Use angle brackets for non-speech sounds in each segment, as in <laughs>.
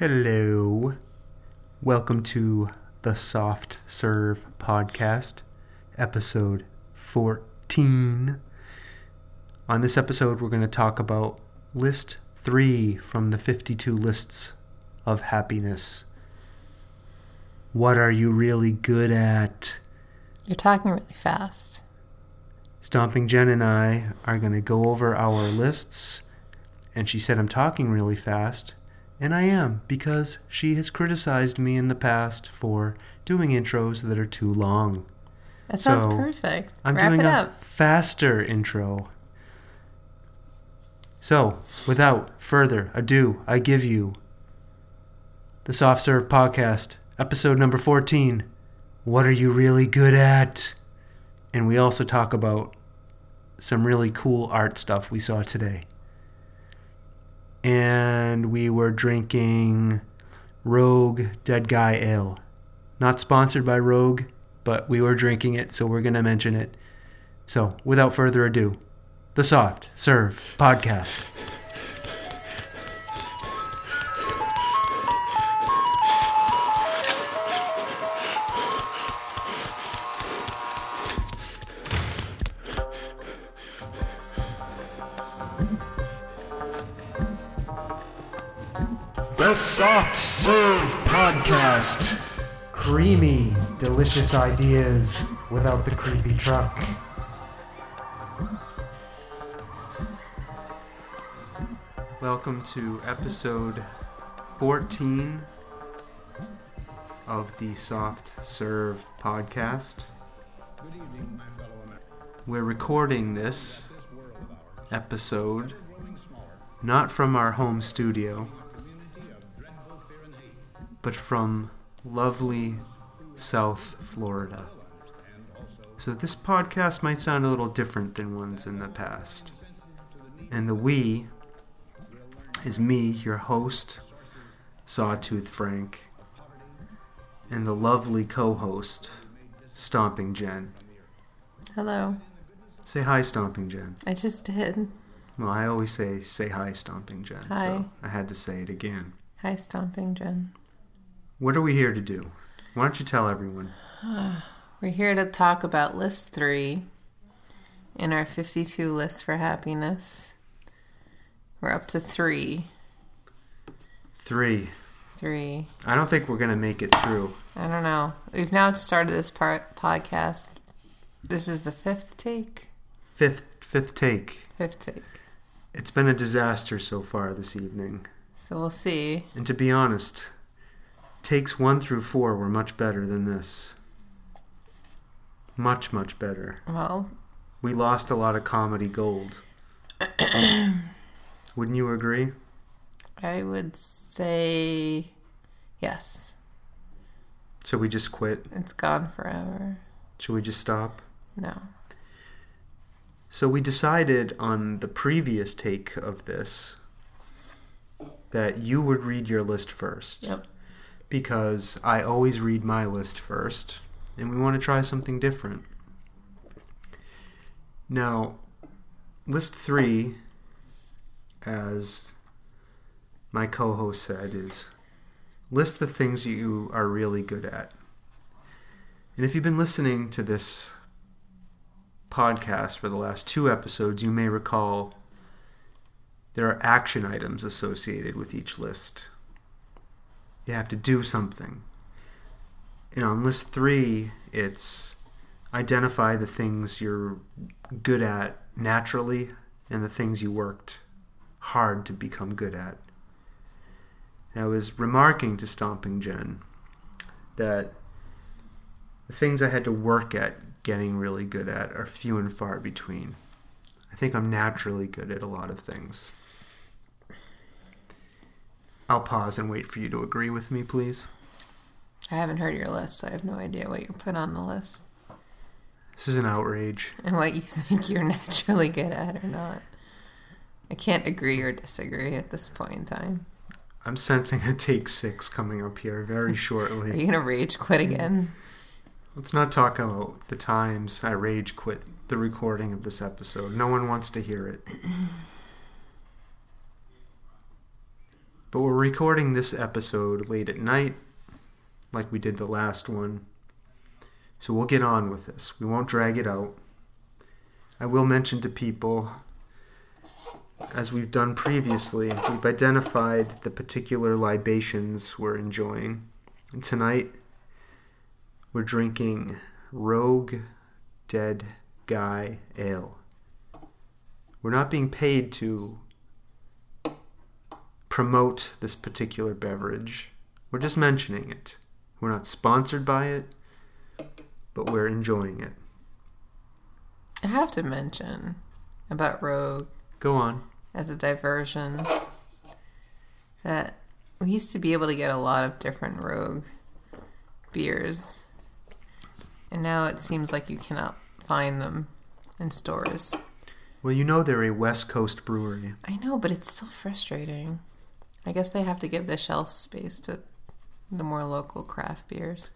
Hello. Welcome to the Soft Serve Podcast, episode 14. On this episode, we're going to talk about list three from the 52 lists of happiness. What are you really good at? You're talking really fast. Stomping Jen and I are going to go over our lists, and she said I'm talking really fast, and I am because she has criticized me in the past for doing intros that are too long. That sounds So, perfect. I'm Wrap doing it a up. faster intro. So, without further ado, I give you the Soft Serve Podcast, episode number 14. What are you really good at? And we also talk about some really cool art stuff we saw today. And we were drinking Rogue Dead Guy Ale. Not sponsored by Rogue, but we were drinking it, so we're going to mention it. So, without further ado, the Soft Serve Podcast. Podcast. Creamy, delicious ideas without the creepy truck. Welcome to episode 14 of the Soft Serve Podcast. We're recording this episode not from our home studio, but from lovely South Florida. So this podcast might sound a little different than ones in the past. And the we is me, your host, Sawtooth Frank, and the lovely co host, Stomping Jen. Hello. Say hi, Stomping Jen. I just did. Well, I always say, say hi, Stomping Jen. Hi. So I had to say it again. Hi, Stomping Jen. What are we here to do? Why don't you tell everyone? <sighs> We're here to talk about list three in our 52 list for happiness. We're up to three. Three. Three. I don't think we're going to make it through. I don't know. We've now started this part podcast. This is the fifth take. Fifth, fifth take. Fifth take. It's been a disaster so far this evening. So we'll see. And to be honest, takes one through four were much better than this. Much, much better. Well, We lost a lot of comedy gold. <clears throat> Wouldn't you agree? I would say yes. Should we just quit? It's gone forever. Should we just stop? No. So we decided on the previous take of this that you would read your list first. Yep. Because I always read my list first, and we want to try something different. Now, list three, as my co host said, is list the things you are really good at. And if you've been listening to this podcast for the last two episodes, you may recall there are action items associated with each list. You have to do something. And on list three, it's identify the things you're good at naturally and the things you worked hard to become good at. And I was remarking to Stomping Jen that the things I had to work at getting really good at are few and far between. I think I'm naturally good at a lot of things. I'll pause and wait for you to agree with me, please. I haven't heard your list, so I have no idea what you put on the list This is an outrage. and what you <laughs> think you're naturally good at or not. I can't agree or disagree at this point in time. I'm sensing a take six coming up here very <laughs> shortly. Are you gonna rage quit mm. again? Let's not talk about the times I rage quit the recording of this episode. No one wants to hear it. <clears throat> But we're recording this episode late at night, like we did the last one. So we'll get on with this. We won't drag it out. I will mention to people, as we've done previously, we've identified the particular libations we're enjoying. And tonight, we're drinking Rogue Dead Guy Ale. We're not being paid to promote this particular beverage. We're just mentioning it. We're not sponsored by it, but we're enjoying it. I have to mention about Rogue Go on. as a diversion that we used to be able to get a lot of different Rogue beers, and now it seems like you cannot find them in stores. Well, you know they're a West Coast brewery. I know, but it's still frustrating. I guess they have to give the shelf space to the more local craft beers.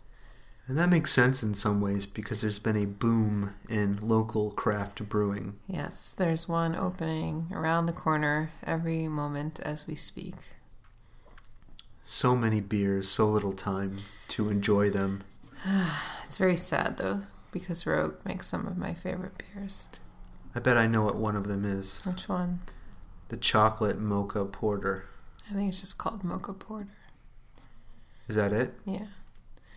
And that makes sense in some ways because there's been a boom in local craft brewing. Yes, there's one opening around the corner every moment as we speak. So many beers, so little time to enjoy them. <sighs> It's very sad though, because Rogue makes some of my favorite beers. I bet I know what one of them is. Which one? The chocolate mocha porter. I think it's just called Mocha Porter. Is that it? Yeah.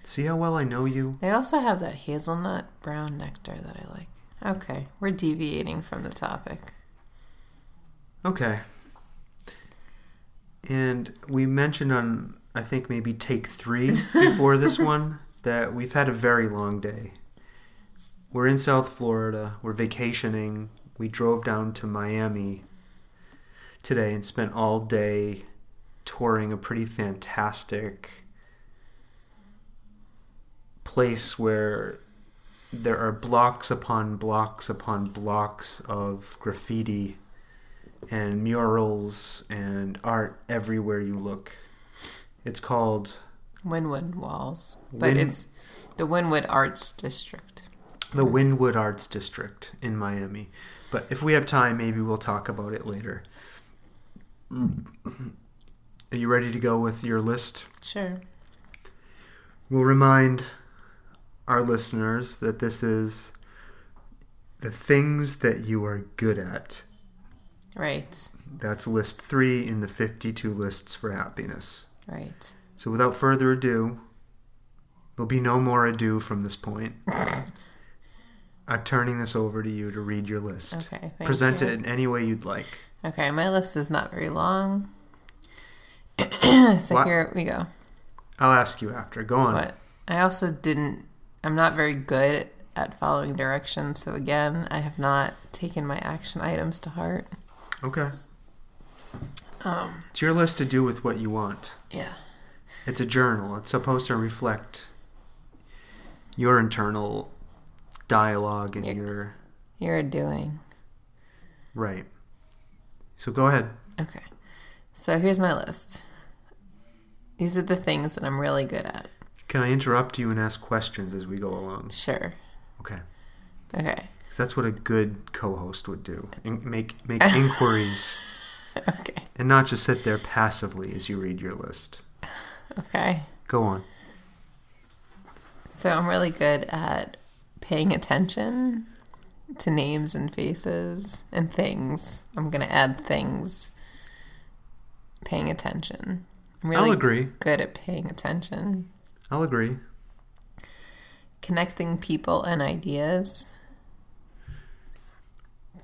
See how well I know you? They also have that hazelnut brown nectar that I like. Okay, we're deviating from the topic. Okay. And we mentioned on, I think maybe take three <laughs> before this one, that we've had a very long day. We're in South Florida, we're vacationing. We drove down to Miami today and spent all day touring a pretty fantastic place where there are blocks upon blocks upon blocks of graffiti and murals and art everywhere you look. It's called Wynwood Walls. But Win- it's the Wynwood Arts District. the Wynwood Arts District in Miami. But if we have time, maybe we'll talk about it later. Are you ready to go with your list? Sure. We'll remind our listeners that this is the things that you are good at. Right. That's list three in the 52 lists for happiness. Right. So without further ado, there'll be no more ado from this point. <laughs> I'm turning this over to you to read your list. Okay. Present you. it in any way you'd like. Okay, my list is not very long. <clears throat> so What? here we go. I'll ask you after. Go on. But I also didn't, I'm not very good at following directions. So again, I have not taken my action items to heart. Okay. Um, It's your list to do with what you want. yeah. It's a journal. It's supposed to reflect your internal dialogue and Yeah. your You're doing. right. So go ahead. Okay. So here's my list. These are the things that I'm really good at. Can I interrupt you and ask questions as we go along? Sure. Okay. Okay. that's what a good co-host would do. In- make make <laughs> inquiries Okay. and not just sit there passively as you read your list. Okay. Go on. So I'm really good at paying attention to names and faces and things. I'm going to add things. Paying attention. I'm really I'll agree. good at paying attention. I'll agree. Connecting people and ideas.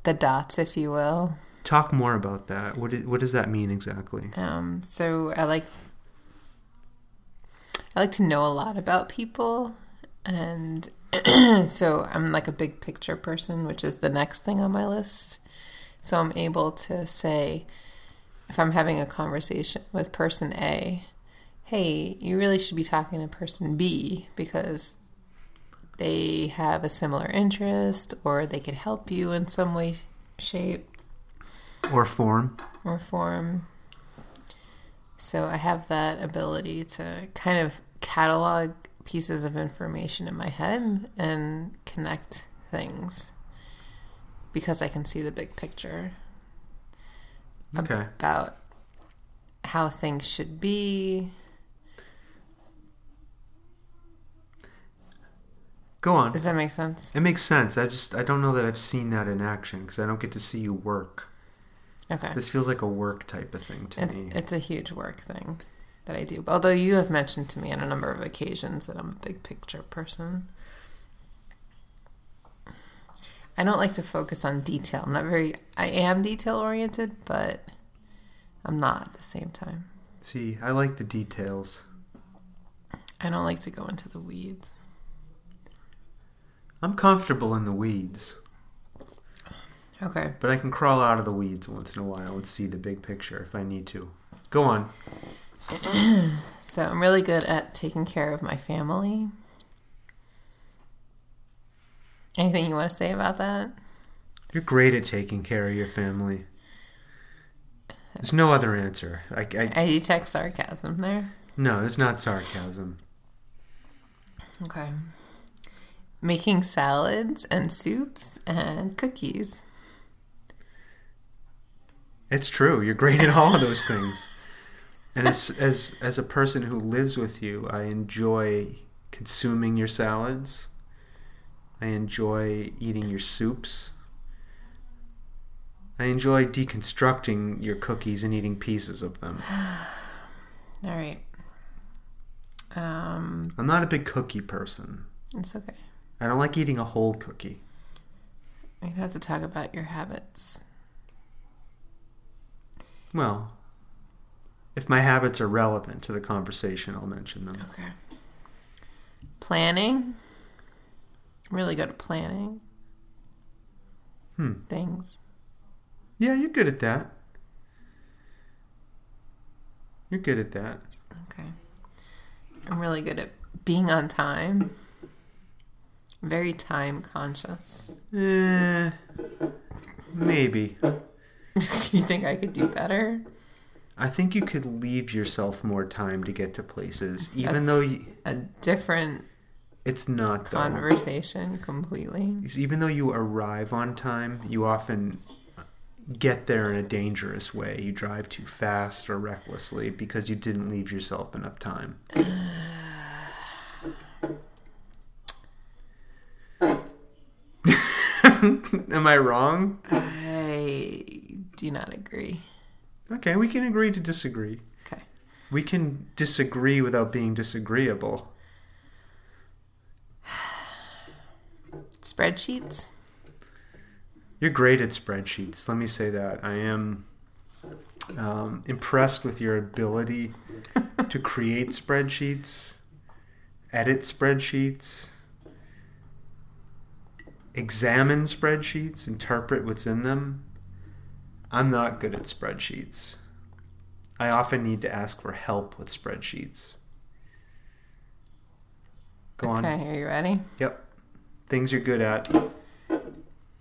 The dots, if you will. Talk more about that. What is, what does that mean exactly? Um, so I like I like to know a lot about people, and <clears throat> so I'm like a big picture person, which is the next thing on my list. So I'm able to say, if I'm having a conversation with person A, hey, you really should be talking to person B because they have a similar interest or they could help you in some way, shape, Or form? or form. So I have that ability to kind of catalog pieces of information in my head and connect things because I can see the big picture Okay. about how things should be. Go on. Does that make sense? It makes sense. I just I don't know that I've seen that in action because I don't get to see you work. Okay. This feels like a work type of thing to It's me. it's a huge work thing that I do. Although you have mentioned to me on a number of occasions that I'm a big picture person. I don't like to focus on detail. I'm not very I am detail oriented, but I'm not at the same time. See, I like the details. I don't like to go into the weeds. I'm comfortable in the weeds, Okay. but I can crawl out of the weeds once in a while and see the big picture if I need to. Go on. <clears throat> So I'm really good at taking care of my family. Anything you want to say about that? You're great at taking care of your family. There's no other answer. I, I, I detect sarcasm there. no, it's not sarcasm. Okay. Making salads and soups and cookies. It's true. You're great at all of those things. And as as as a person who lives with you, I enjoy consuming your salads. I enjoy eating your soups. I enjoy deconstructing your cookies and eating pieces of them. <sighs> All right. Um, I'm not a big cookie person. it's okay. I don't like eating a whole cookie. We have to talk about your habits. Well, if my habits are relevant to the conversation, I'll mention them. Okay. Planning. Really good at planning Hmm. things. Yeah, you're good at that. You're good at that. Okay. I'm really good at being on time. Very time conscious. Eh, maybe. <laughs> you think I could do better? I think you could leave yourself more time to get to places, even That's- though you, A different it's not though. conversation completely. Even though you arrive on time, you often get there in a dangerous way. You drive too fast or recklessly because you didn't leave yourself enough time. <laughs> Am I wrong? I do not agree. Okay, we can agree to disagree. Okay. We can disagree without being disagreeable. Spreadsheets? You're great at spreadsheets. Let me say that. I am um, impressed with your ability <laughs> to create spreadsheets, edit spreadsheets, examine spreadsheets, interpret what's in them. I'm not good at spreadsheets. I often need to ask for help with spreadsheets. Go on. Okay, are you ready? Yep. Things you're good at.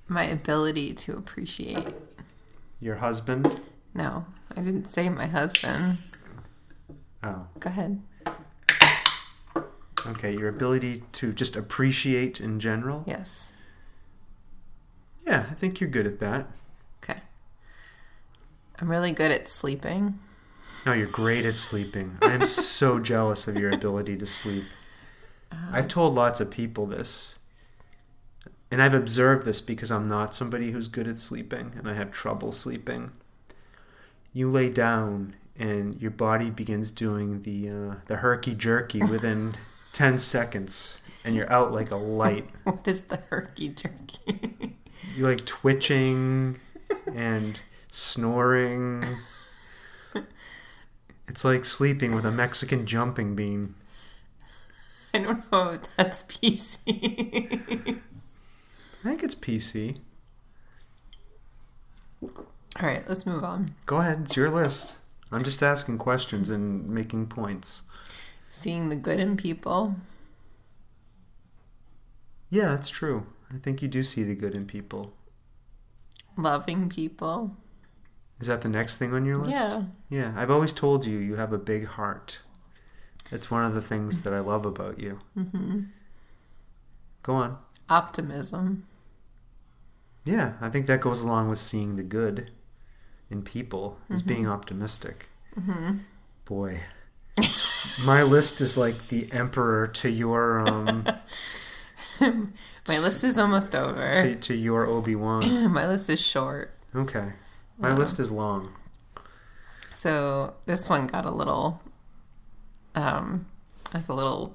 My ability to appreciate. Your husband. No, I didn't say my husband. Oh. Go ahead. Okay, your ability to just appreciate in general. Yes. Yeah, I think you're good at that. Okay. I'm really good at sleeping. No, you're great at sleeping. I am so <laughs> jealous of your ability to sleep. Um, I've told lots of people this. And I've observed this because I'm not somebody who's good at sleeping and I have trouble sleeping. You lay down and your body begins doing the uh, the herky jerky within <laughs> 10 seconds and you're out like a light. <laughs> What is the herky jerky? <laughs> you like twitching and snoring. It's like sleeping with a Mexican jumping bean. I don't know if that's PC. I think it's PC. All right, let's move on. Go ahead, it's your list. I'm just asking questions and making points. Seeing the good in people. Yeah, that's true. I think you do see the good in people. Loving people. Is that the next thing on your list? Yeah. Yeah, I've always told you you have a big heart. That's one of the things that I love about you. Mm-hmm. Go on. Optimism. Yeah, I think that goes along with seeing the good in people, is being optimistic. Boy. My list is like the emperor to your um <laughs> My list is almost over. to, to your Obi-Wan. <clears throat> My list is short. Okay. My list is long. So this one got a little, um, like a little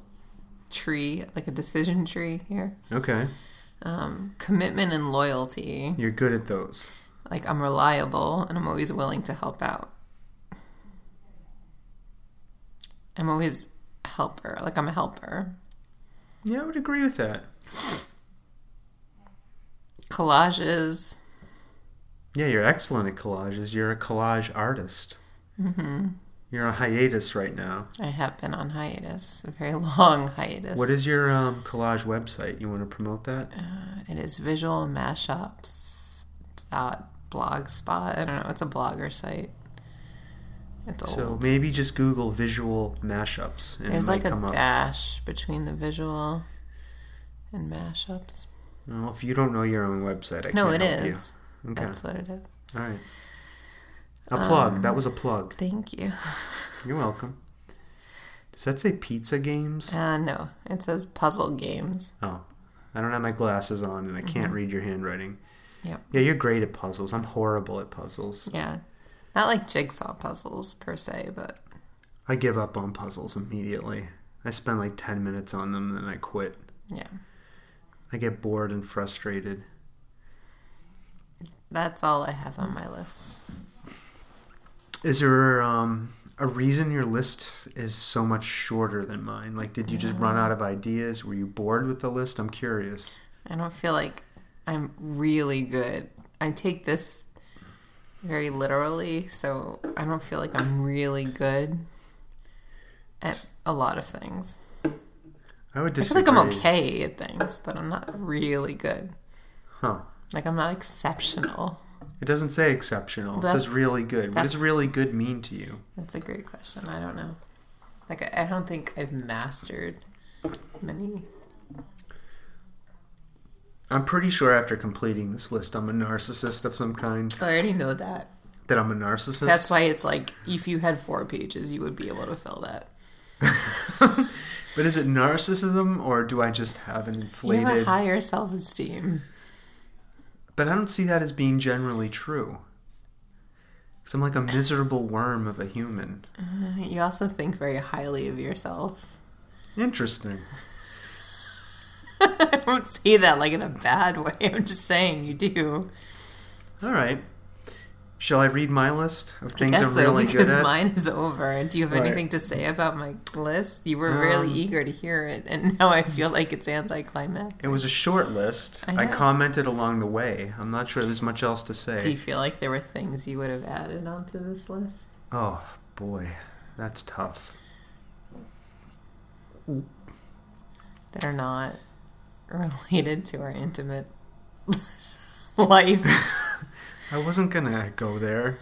tree, like a decision tree here. Okay. Um, commitment and loyalty. You're good at those. Like I'm reliable and I'm always willing to help out. I'm always a helper. Like I'm a helper. Yeah, I would agree with that. Collages. Yeah, you're excellent at collages. You're a collage artist. Mm-hmm. You're on hiatus right now. I have been on hiatus, a very <laughs> long hiatus. What is your um, collage website? You want to promote that? Uh, it is visual mashups dot blogspot. I don't know. It's a blogger site. It's old. So maybe just Google visual mashups and There's like a come up. dash between the visual and mashups. Well, if you don't know your own website, I No, it you. Okay. That's what it is. All right. A plug. Um, that was a plug. Thank you. <laughs> You're welcome. Does that say pizza games? Uh, no, it says puzzle games. Oh, I don't have my glasses on and I Mm-hmm. can't read your handwriting. Yep. Yeah, you're great at puzzles. I'm horrible at puzzles. Yeah. Not like jigsaw puzzles per se, but I give up on puzzles immediately. I spend like 10 minutes on them and then I quit. yeah. I get bored and frustrated. That's all I have on my list. Is there um, a reason your list is so much shorter than mine? Like, did you just run out of ideas? Were you bored with the list? I'm curious. I don't feel like I'm really good. I take this very literally, so I don't feel like I'm really good at a lot of things. I would disagree. I feel like I'm okay at things, but I'm not really good. Huh. Like I'm not exceptional. It doesn't say exceptional. It says really good. What does really good mean to you? That's a great question. I don't know. Like I I don't think I've mastered many. I'm pretty sure after completing this list, I'm a narcissist of some kind. I already know that. That I'm a narcissist. That's why it's like if you had four pages, you would be able to fill that. <laughs> But is it narcissism or do I just have an You inflated? have a higher self-esteem. But I don't see that as being generally true. 'Cause I'm like a miserable worm of a human. <laughs> You also think very highly of yourself. Interesting. <laughs> I don't say that like in a bad way. I'm just saying you do. All right. Shall I read my list of things Yes, I'm so really because good at? mine is over. Do you have Right. anything to say about my list? You were really Um, eager to hear it, and <laughs> now I feel like it's anticlimactic. It was a short list. I I, commented along the way. I'm not sure there's much else to say. Do you feel like there were things you would have added onto this list? Oh boy, that's tough. that are not <laughs> related to our intimate <laughs> life. I wasn't gonna go there.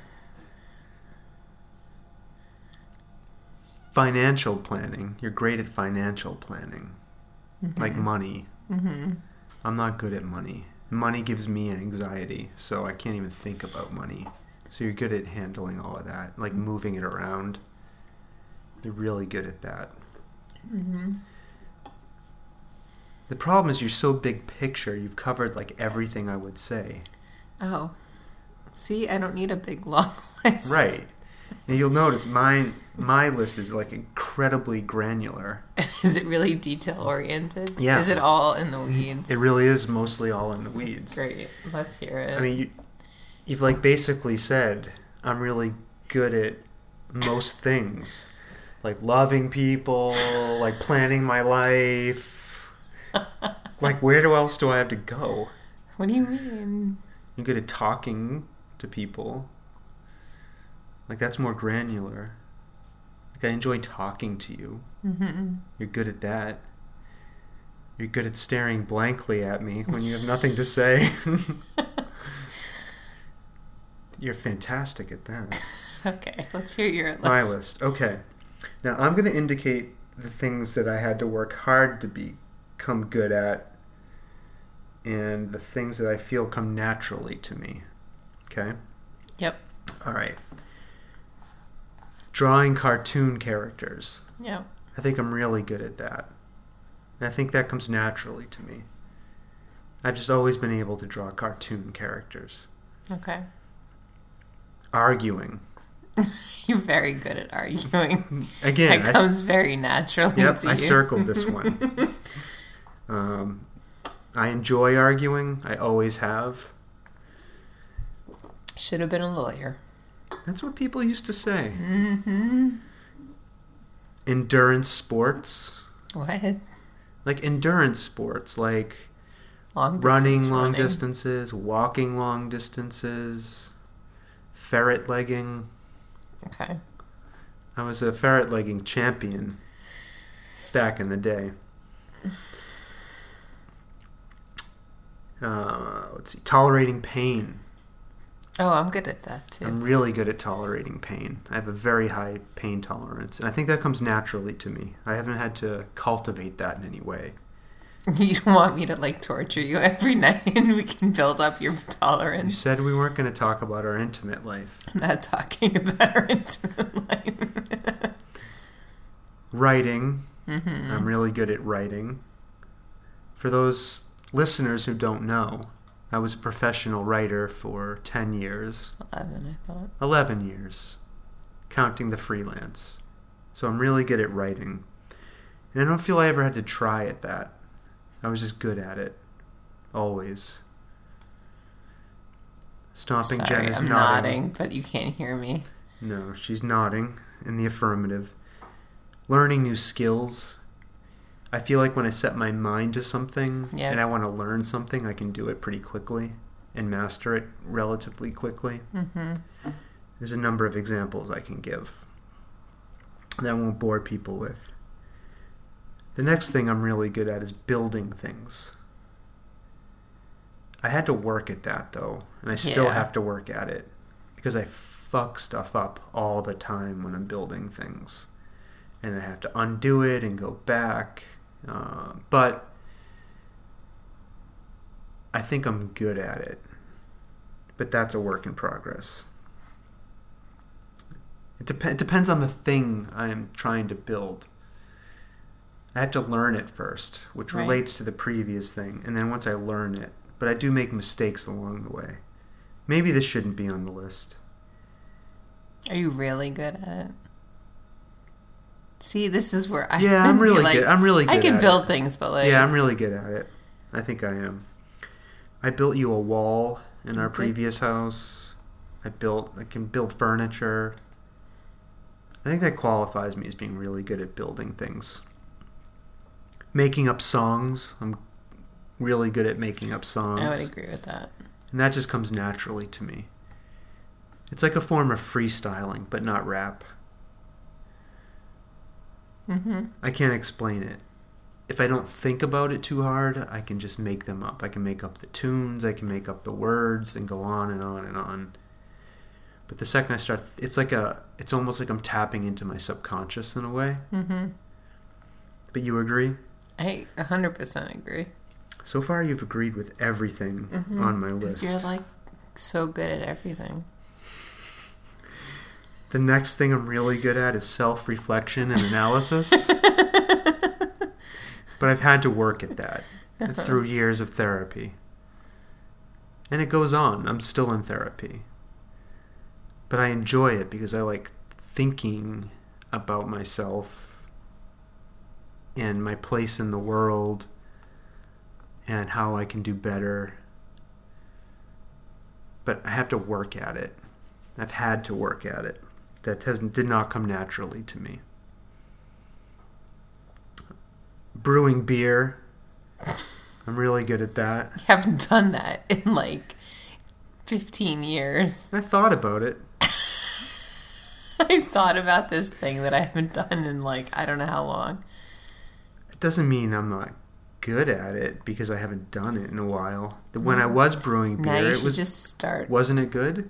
Financial planning. You're great at financial planning, like money. hmm I'm not good at money. Money gives me anxiety, so I can't even think about money. So you're good at handling all of that, like moving it around. You're really good at that. hmm The problem is you're so big picture. You've covered like everything I would say. Oh, see, I don't need a big long <laughs> list. Right. And you'll notice mine my list is like incredibly granular. <laughs> is it really detail oriented? Yeah. Is it all in the weeds? It really is mostly all in the weeds. Great. Let's hear it. I mean, you, you've like basically said I'm really good at most things, like loving people, like planning my life. <laughs> Like, where else do I have to go? what do you mean? You're good at talking to people. Like that's more granular. Like I enjoy talking to you. hmm You're good at that. You're good at staring blankly at me when you have nothing to say. <laughs> You're fantastic at that. Okay, let's hear your list. My list. Okay. Now I'm going to indicate the things that I had to work hard to become good at and the things that I feel come naturally to me. Okay? Yep. All right. drawing cartoon characters. Yeah. I think I'm really good at that. And I think that comes naturally to me. I've just always been able to draw cartoon characters. Okay. Arguing. <laughs> You're very good at arguing. <laughs> Again, It I, comes very naturally yep, I circled this <laughs> one. um, I enjoy arguing. I always have. Should have been a lawyer. That's what people used to say. Mm-hmm. Endurance sports. What? Like endurance sports, like Long running long running. distances, walking long distances, ferret legging. Okay. I was a ferret legging champion back in the day. Uh, let's see, tolerating pain. Oh, I'm good at that too. I'm really good at tolerating pain. I have a very high pain tolerance, and I think that comes naturally to me. I haven't had to cultivate that in any way. <laughs> You don't want me to like torture you every <laughs> night and we can build up your tolerance. You said we weren't going to talk about our intimate life. I'm not talking <laughs> about our intimate life. Writing. mm-hmm. I'm really good at writing. For those listeners who don't know, I was a professional writer for 10 years, 11, I thought. 11 years, counting the freelance. So I'm really good at writing. And I don't feel I ever had to try at that. I was just good at it. Always. Stomping Sorry, Jen is I'm nodding. nodding, but you can't hear me. No, she's nodding in the affirmative. Learning new skills. I feel like when I set my mind to something Yeah. and I want to learn something, I can do it pretty quickly and master it relatively quickly. Mm-hmm. There's a number of examples I can give that I won't bore people with. The next thing I'm really good at is building things. I had to work at that though, and I still Yeah. have to work at it because I fuck stuff up all the time when I'm building things. And I have to undo it and go back. Uh, but I think I'm good at it. But that's a work in progress. It, dep- it depends on the thing I am trying to build. I have to learn it first, which Right. relates to the previous thing, and then once I learn it, but I do make mistakes along the way. Maybe this shouldn't be on the list. Are you really good at it? See, this is where I Yeah, I'm <laughs> really like good. I'm really good. I can build It. things, but like yeah, I'm really good at it. I think I am. I built you a wall in our previous house. I built. I can build furniture. I think that qualifies me as being really good at building things. Making up songs. I'm really good at making up songs. I would agree with that. And that just comes naturally to me. It's like a form of freestyling, but not rap. Mm-hmm. I can't explain it. If I don't think about it too hard, I can just make them up. I can make up the tunes, I can make up the words, and go on and on and on. But the second I start, it's like a, it's almost like I'm tapping into my subconscious in a way. Mm-hmm. But you agree? I 100% agree. So far, you've agreed with everything Mhm. on my Because list. you're like so good at everything. The next thing I'm really good at is self reflection and analysis. <laughs> but I've had to work at that uh-huh. through years of therapy. And it goes on. I'm still in therapy. But I enjoy it because I like thinking about myself and my place in the world and how I can do better. But I have to work at it. I've had to work at it. That has did not come naturally to me. Brewing beer. I'm really good at that. <laughs> You haven't done that in like 15 years. I thought about it. <laughs> I've thought about this thing that I haven't done in like I don't know how long. It doesn't mean I'm not good at it because I haven't done it in a while. When I mm. was brewing Now beer, you it was just start. wasn't it good?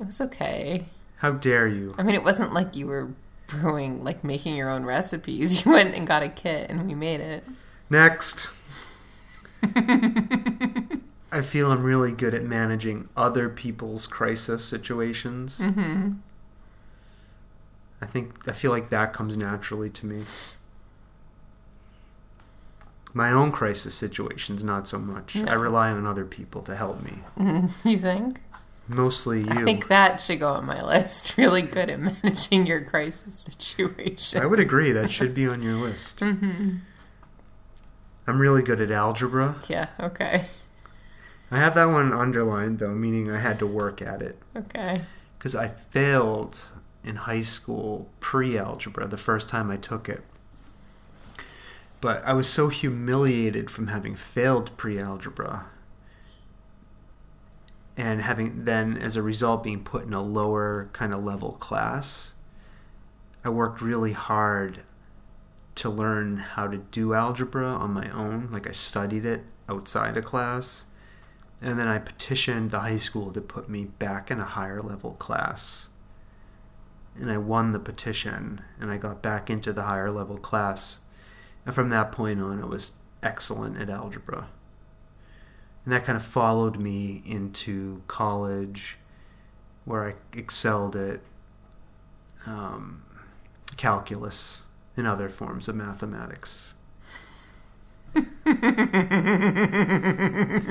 It was okay. How dare you? I mean, it wasn't like you were brewing, like making your own recipes. <laughs> You went and got a kit and we made it. Next. <laughs> I feel I'm really good at managing other people's crisis situations. Mm-hmm. I think I feel like that comes naturally to me. My own crisis situations, not so much. I rely on other people to help me. You think? Mostly you. I think that should go on my list. <laughs> Really good at managing your crisis situation. I would agree that should be on your list. <laughs> hmm I'm really good at algebra. Yeah. Okay. I have that one underlined though, meaning I had to work at it Okay. because I failed in high school pre-algebra the first time I took it. But I was so humiliated from having failed pre-algebra and having then as a result being put in a lower kind of level class. I worked really hard to learn how to do algebra on my own, like I studied it outside of class. And then I petitioned the high school to put me back in a higher level class. And I won the petition and I got back into the higher level class. And from that point on, I was excellent at algebra. And that kind of followed me into college where I excelled at um, calculus and other forms of mathematics. I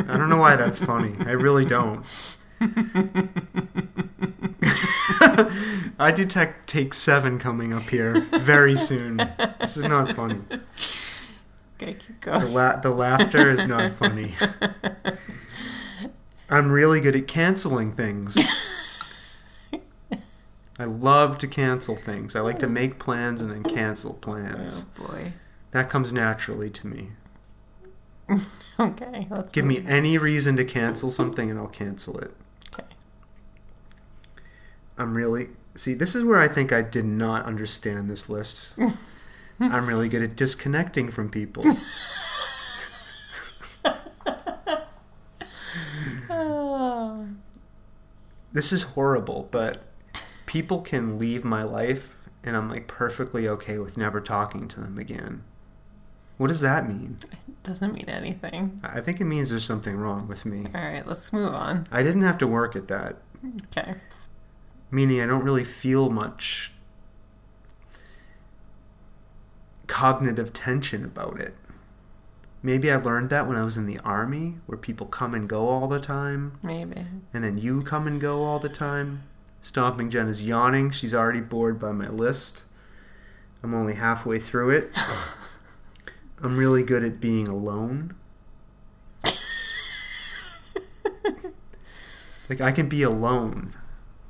don't know why that's funny. I really don't. <laughs> I detect take seven coming up here very soon. This is not funny. Okay, keep The, la- the laughter is not <laughs> funny. I'm really good at canceling things. I love to cancel things. I like to make plans and then cancel plans. Oh boy. That comes naturally to me. <laughs> Okay. Let's Give me any reason to cancel something and I'll cancel it. Okay. I'm really see. This is where I think I did not understand this list. <laughs> I'm really good at disconnecting from people. Oh. <laughs> <laughs> this is horrible, but people can leave my life, and I'm like perfectly okay with never talking to them again. What does that mean? It doesn't mean anything. I think it means there's something wrong with me. All right. Let's move on. I didn't have to work at that, Okay. meaning I don't really feel much cognitive tension about it. Maybe I learned that when I was in the army, where people come and go all the time, Maybe. and then you come and go all the time. Stomping Jen is yawning. She's already bored by my list. I'm only halfway through it. <laughs> I'm really good at being alone. like, I can be alone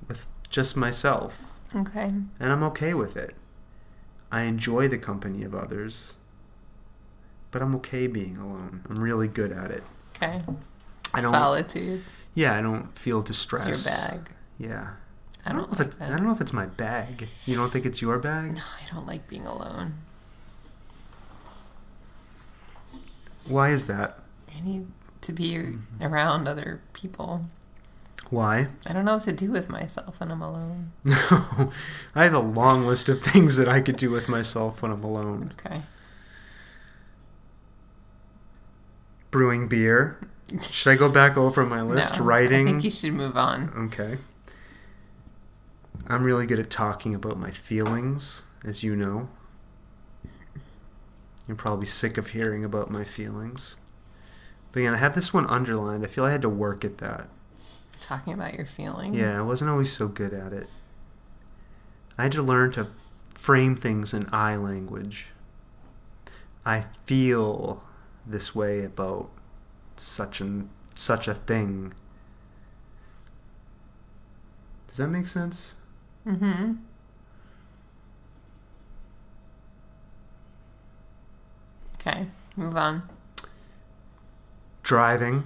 with just myself, Okay. and I'm okay with it. I enjoy the company of others, but I'm okay being alone. I'm really good at it. Okay. I don't. Solitude. Yeah, I don't feel distressed. It's your bag. Yeah. I don't know if like it's, that. I don't know if it's my bag. You don't think it's your bag? No, I don't like being alone. Why is that? I need to be around other people. Why? I don't know what to do with myself when I'm alone. <laughs> No. I have a long list of things that I could do with myself when I'm alone. Okay. Brewing beer. Should I go back over my <laughs> list? no, Writing. I think you should move on. Okay. I'm really good at talking about my feelings, as you know. You're probably sick of hearing about my feelings. But again, I have this one underlined. I feel I had to work at that. Talking about your feelings. Yeah, I wasn't always so good at it. I had to learn to frame things in I language. I feel this way about such and such a thing. Does that make sense? Mm-hmm. Okay. Move on. Driving.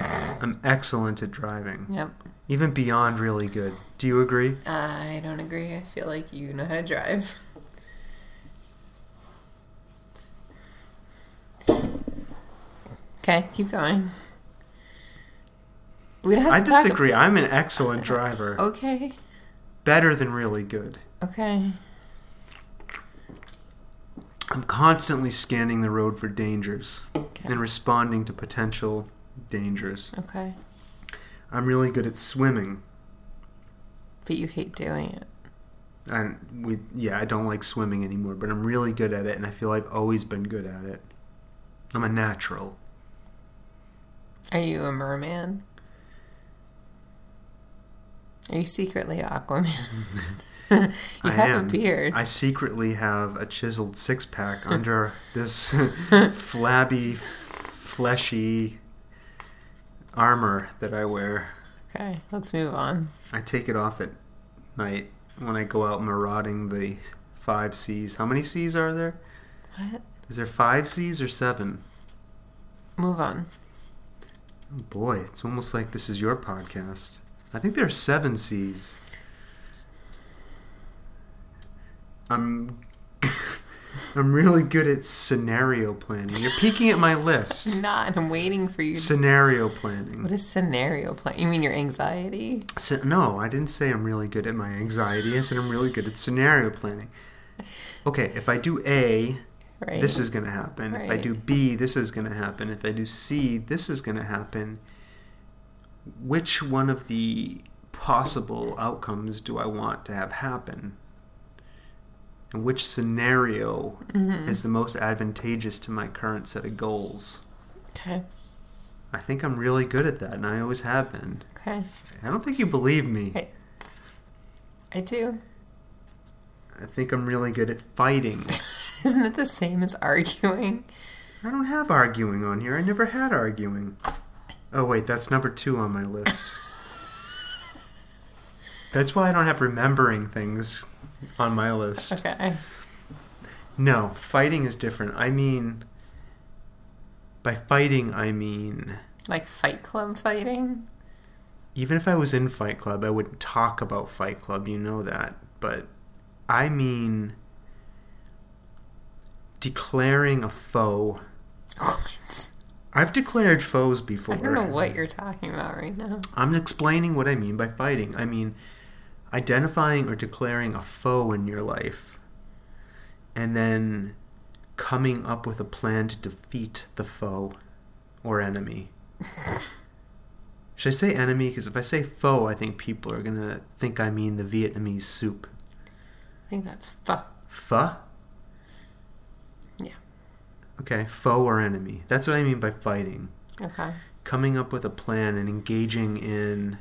I'm excellent at driving. Yep. Even beyond really good. Do you agree? I don't agree. I feel like you know how to drive. Okay, keep going. We don't have I to talk. disagree. I'm an excellent driver. Okay. Better than really good. Okay. I'm constantly scanning the road for dangers Okay. and responding to potential dangers. Okay. I'm really good at swimming. But you hate doing it. And we, yeah, I don't like swimming anymore, but I'm really good at it, and I feel I've always been good at it. I'm a natural. Are you a merman? Are you secretly an Aquaman? <laughs> you I have am. a beard. I secretly have a chiseled six pack <laughs> under this <laughs> flabby, fleshy armor that I wear. Okay, let's move on. I take it off at night when I go out marauding the five seas. How many seas are there? What? Is there five seas or seven? Move on. Oh boy, it's almost like this is your podcast. I think there are seven seas. I'm <laughs> I'm really good at scenario planning. You're peeking at my list. <laughs> Not. I'm waiting for you. To... Scenario planning. What is scenario plan? You mean your anxiety? Sce- no, I didn't say I'm really good at my anxiety. I said I'm really good at scenario planning. Okay, if I do A, Right. this is going to happen. If I do B, this is going to happen. If I do C, this is going to happen. Which one of the possible outcomes do I want to have happen? And which scenario Mhm. is the most advantageous to my current set of goals? Okay. I think I'm really good at that, and I always have been. Okay. I don't think you believe me. Hey. I do. I think I'm really good at fighting. <laughs> Isn't it the same as arguing? I don't have arguing on here. I never had arguing. Oh wait, that's number two on my list. <laughs> that's why I don't have remembering things on my list. Okay. No, fighting is different. I mean, by fighting, I mean, Like Fight Club fighting? even if I was in Fight Club, I wouldn't talk about Fight Club. You know that. But I mean, declaring a foe. <laughs> What? I've declared foes before. I don't know what you're talking about right now. I'm explaining what I mean by fighting. I mean identifying or declaring a foe in your life and then coming up with a plan to defeat the foe or enemy. Should I say enemy? Because if I say foe, I think people are going to think I mean the Vietnamese soup. I think that's fu- Pho? Yeah. Okay, foe or enemy. That's what I mean by fighting. Okay. coming up with a plan and engaging in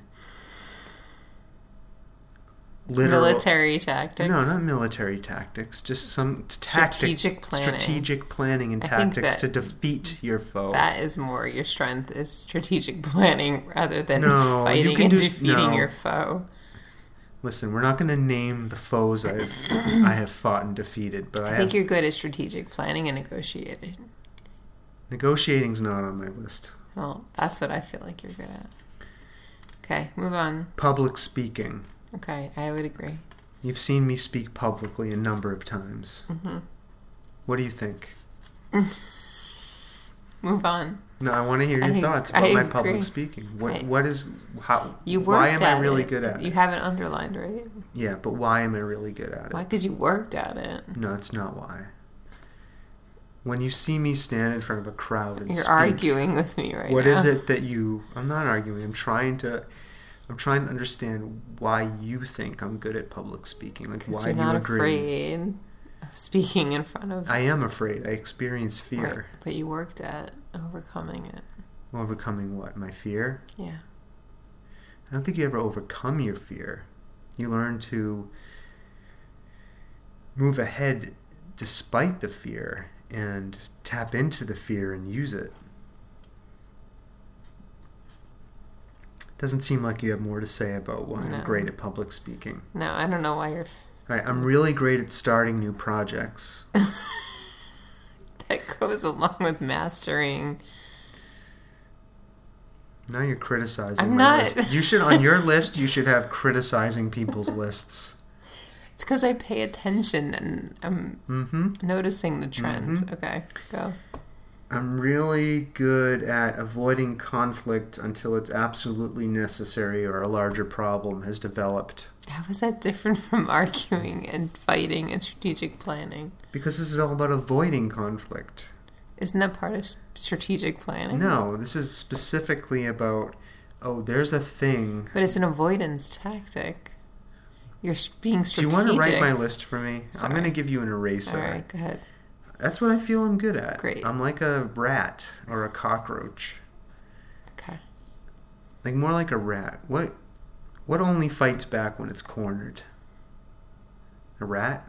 literal Military tactics. No, not military tactics. Just some tactics, Strategic planning. strategic planning and I tactics to defeat your foe. That is more your strength is strategic <laughs> planning rather than No, fighting and do- defeating no. your foe. Listen, we're not going to name the foes I've <coughs> I have fought and defeated, but I, I think have, you're good at strategic planning and negotiating. negotiating's not on my list. Well, that's what I feel like you're good at. Okay, move on. Public speaking. Okay, I would agree. You've seen me speak publicly a number of times. hmm What do you think? <laughs> Move on. No, I want to hear your think- thoughts about I my agree. public speaking. What I- what is how You why am I really it. good at You it? You have it underlined, right? Yeah, but why am I really good at it? Why? Because you worked at it. No, it's not why. When you see me stand in front of a crowd and You're speak, arguing with me right What now. is it that you? I'm not arguing. I'm trying to. I'm trying to understand why you think I'm good at public speaking. Like why you're do not you agree? afraid of speaking in front of. I am afraid. I experience Right, fear. But you worked at overcoming it. Overcoming what? My fear? Yeah. I don't think you ever overcome your fear. You learn to move ahead despite the fear and tap into the fear and use it. Doesn't seem like you have more to say about why No. I'm great at public speaking. No, I don't know why you're. Right, I'm really great at starting new projects. <laughs> That goes along with mastering. Now you're criticizing I'm my not- list. You should on your <laughs> list you should have criticizing people's lists. It's because I pay attention and I'm Mm-hmm. noticing the trends. Mhm. Okay, go. I'm really good at avoiding conflict until it's absolutely necessary or a larger problem has developed. How is that different <laughs> from arguing and fighting and strategic planning? Because this is all about avoiding conflict. Isn't that part of strategic planning? No, this is specifically about oh, there's a thing. But it's an avoidance tactic. You're being strategic. Do you want to write my list for me? I'm going to give you an eraser. All right, go ahead. That's what I feel I'm good at. Great. I'm like a rat or a cockroach. Okay. Like more like a rat. What what only fights back when it's cornered? A rat?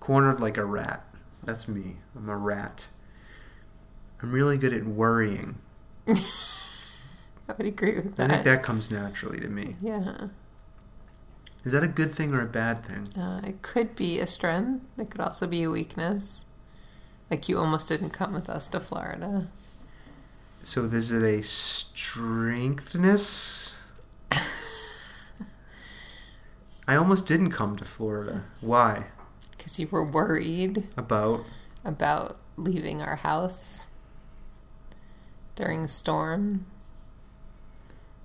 Cornered like a rat. That's me. I'm a rat. I'm really good at worrying. <laughs> I would agree with that. I think that comes naturally to me. Yeah. Is that a good thing or a bad thing? Uh, it could be a strength. It could also be a weakness. Like you almost didn't come with us to Florida. So is it a strengthness? <laughs> I almost didn't come to Florida. Why? Because you were worried About about leaving our house during a storm.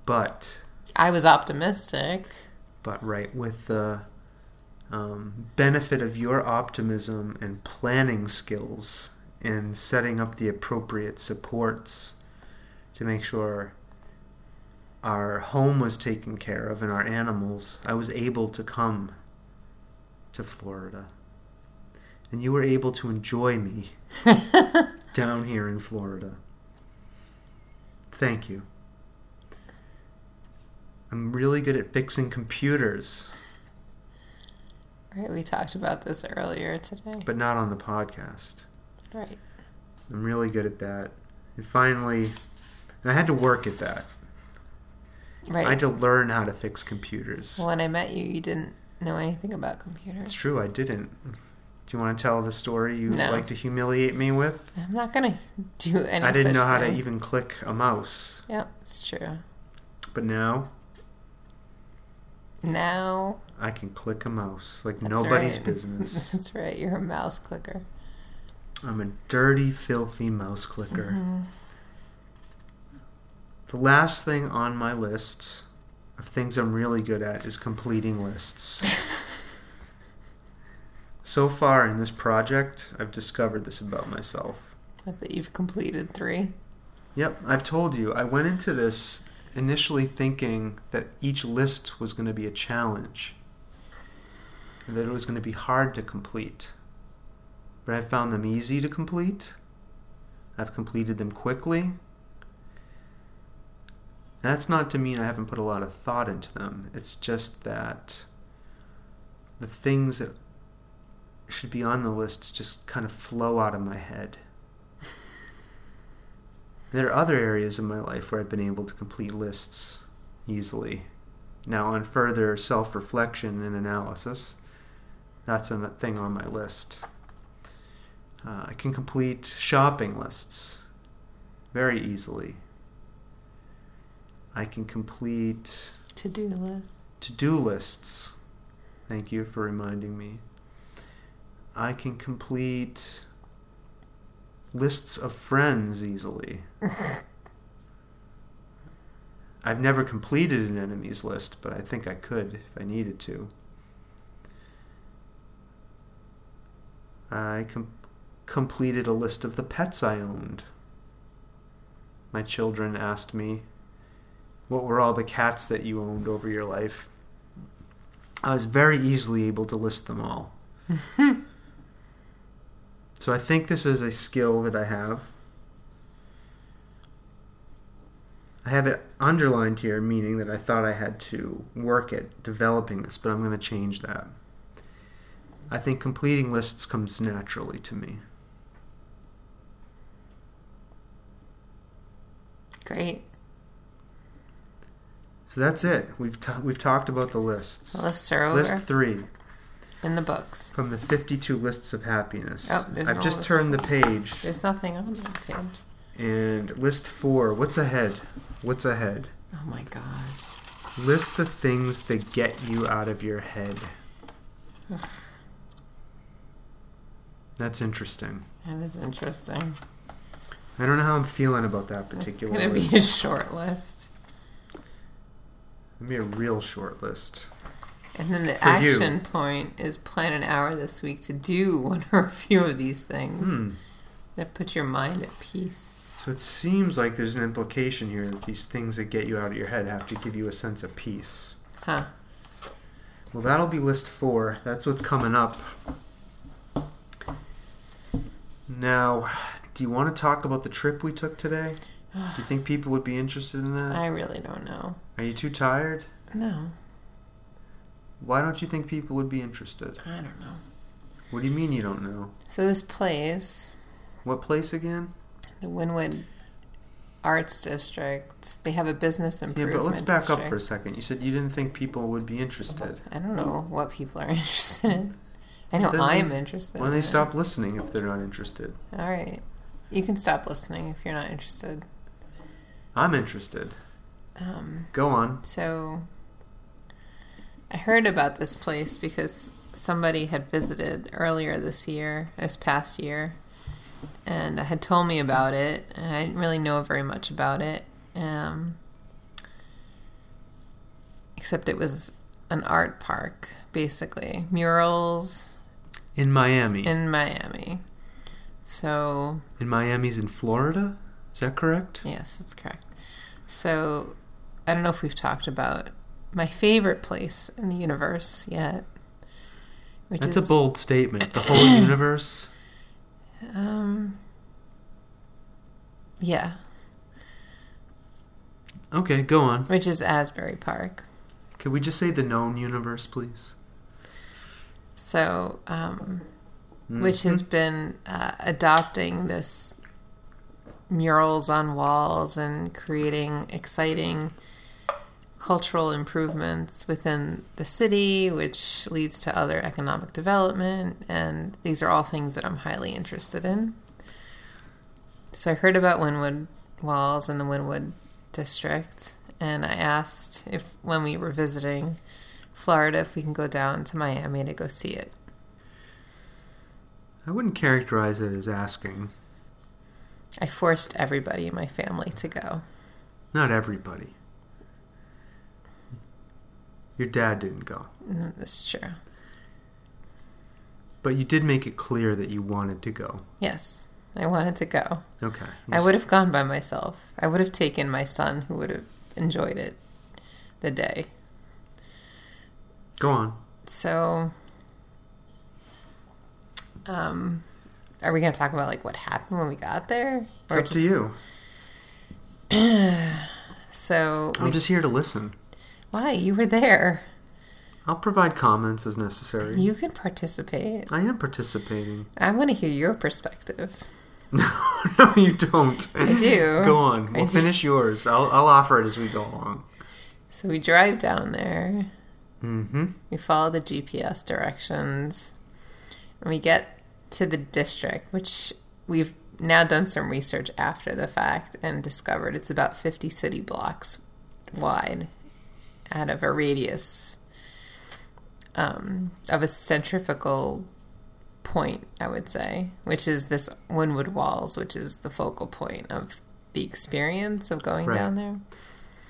but I was optimistic. but right with the um, benefit of your optimism and planning skills and setting up the appropriate supports to make sure our home was taken care of and our animals, I was able to come to Florida. And you were able to enjoy me <laughs> down here in Florida. Thank you. I'm really good at fixing computers, Right, we talked about this earlier today. but not on the podcast. Right. I'm really good at that. And finally, and I had to work at that. Right. I had to learn how to fix computers. Well, When I met you, you didn't know anything about computers. It's true, I didn't. Do you want to tell the story you No. like to humiliate me with? I'm not gonna do anything. I didn't know how to even click a mouse. Yep, it's true. But now Now I can click a mouse like That's nobody's right. business. <laughs> that's right. You're a mouse clicker. I'm a dirty, filthy mouse clicker. Mhm. The last thing on my list of things I'm really good at is completing lists. <laughs> so far in this project, I've discovered this about myself. That you've completed three. Yep, I've told you. I went into this initially thinking that each list was going to be a challenge, and that it was going to be hard to complete. But I found them easy to complete. I've completed them quickly. That's not to mean I haven't put a lot of thought into them. It's just that the things that should be on the list just kind of flow out of my head. There are other areas of my life where I've been able to complete lists easily. Now, on further self reflection and analysis, that's a thing on my list. Uh, I can complete shopping lists very easily. I can complete To do list. to do lists. Thank you for reminding me. I can complete lists of friends easily. <laughs> I've never completed an enemies list, but I think I could if I needed to. I com- completed a list of the pets I owned. My children asked me, What were all the cats that you owned over your life? I was very easily able to list them all. <laughs> so I think this is a skill that I have. I have it underlined here, meaning that I thought I had to work at developing this, but I'm going to change that. I think completing lists comes naturally to me. Great. So that's it. We've ta- we've talked about the lists. The lists are over List three in the books. from the 52 lists of happiness. Oh, there's I've no just list. turned the page, There's nothing on that page. and list four. What's ahead? What's ahead? Oh my god. List the things that get you out of your head. <sighs> That's interesting. That is interesting. I don't know how I'm feeling about that particular. It's gonna list. be a short list. It'll be a real short list. And then the For you. action point is plan an hour this week to do <laughs> one or a few of these things Hmm. that put your mind at peace. So it seems like there's an implication here that these things that get you out of your head have to give you a sense of peace. Huh. Well, that'll be list four. That's what's coming up. Now, do you want to talk about the trip we took today? Do you <sighs> think people would be interested in that? I really don't know. Are you too tired? No, Why don't you think people would be interested? I don't know. What do you mean you don't know? So this place, What place again? the Wynwood Arts District, they have a business improvement. Yeah, improvement. but let's back up for a second. You said you didn't think people would be interested. I don't know what people are <laughs> interested in. I know Then I'm interested. When in they it. stop listening if they're not interested. All right, you can stop listening if you're not interested. I'm interested. Um, Go on. so I heard about this place because somebody had visited earlier this year, this past year, and had told me about it. And I didn't really know very much about it, um, except it was an art park, basically murals In Miami. in Miami. So in Miami's in Florida? Is that correct? Yes, that's correct. So, I don't know if we've talked about my favorite place in the universe yet. Which That's is a bold statement. The whole <clears throat> universe? um yeah, Okay, go on. which is Asbury Park. Could we just say the known universe, please? So, um Mm. which has been uh, adopting this murals on walls and creating exciting cultural improvements within the city, which leads to other economic development. And these are all things that I'm highly interested in. So I heard about Wynwood Walls and the Wynwood district, and I asked if, when we were visiting Florida, if we can go down to Miami to go see it. I wouldn't characterize it as asking. I forced everybody in my family to go. Not everybody. Your dad didn't go. Mm, That's true. But you did make it clear that you wanted to go. Yes, I wanted to go. Okay. I would have gone by myself. I would have taken my son, who would have enjoyed it the day. Go on. So, um, are we going to talk about like what happened when we got there, It's up to you. <clears throat> So, I'm just here to listen. Why you were there? I'll provide comments as necessary. You can participate. I am participating. I want to hear your perspective. <laughs> no, no, you don't. I do. <laughs> Go on. We'll finish yours. I'll, I'll offer it as we go along. So we drive down there. Mm-hmm. We follow the GPS directions, and we get to the district, which we've now done some research after the fact and discovered it's about 50 city blocks wide out of a radius um, of a centrifugal point, I would say, which is this Wynwood Walls, which is the focal point of the experience of going Right. down there.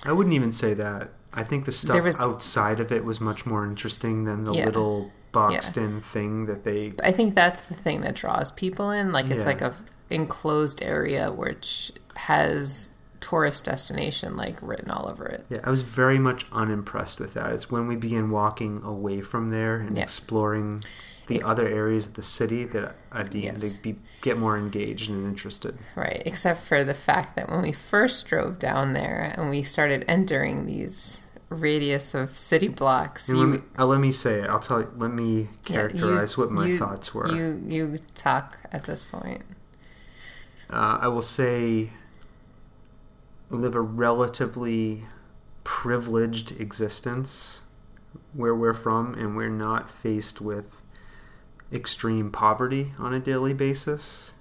I wouldn't even say that. I think the stuff was- outside of it was much more interesting than the Yeah. little boxed in thing that they. I think that's the thing that draws people in. Like it's Yeah. like a enclosed area which has tourist destination like written all over it. Yeah, I was very much unimpressed with that. It's when we began walking away from there and Yeah. exploring the Yeah. other areas of the city that I began Yes. to be, get more engaged and interested. Right. Except for the fact that when we first drove down there and we started entering these radius of city blocks, And let, me, you uh, let me say it. I'll tell you. Let me yeah, you- characterize what my you- thoughts were. You you talk at this point. uh, I will say live a relatively privileged existence where we're from, and we're not faced with extreme poverty on a daily basis.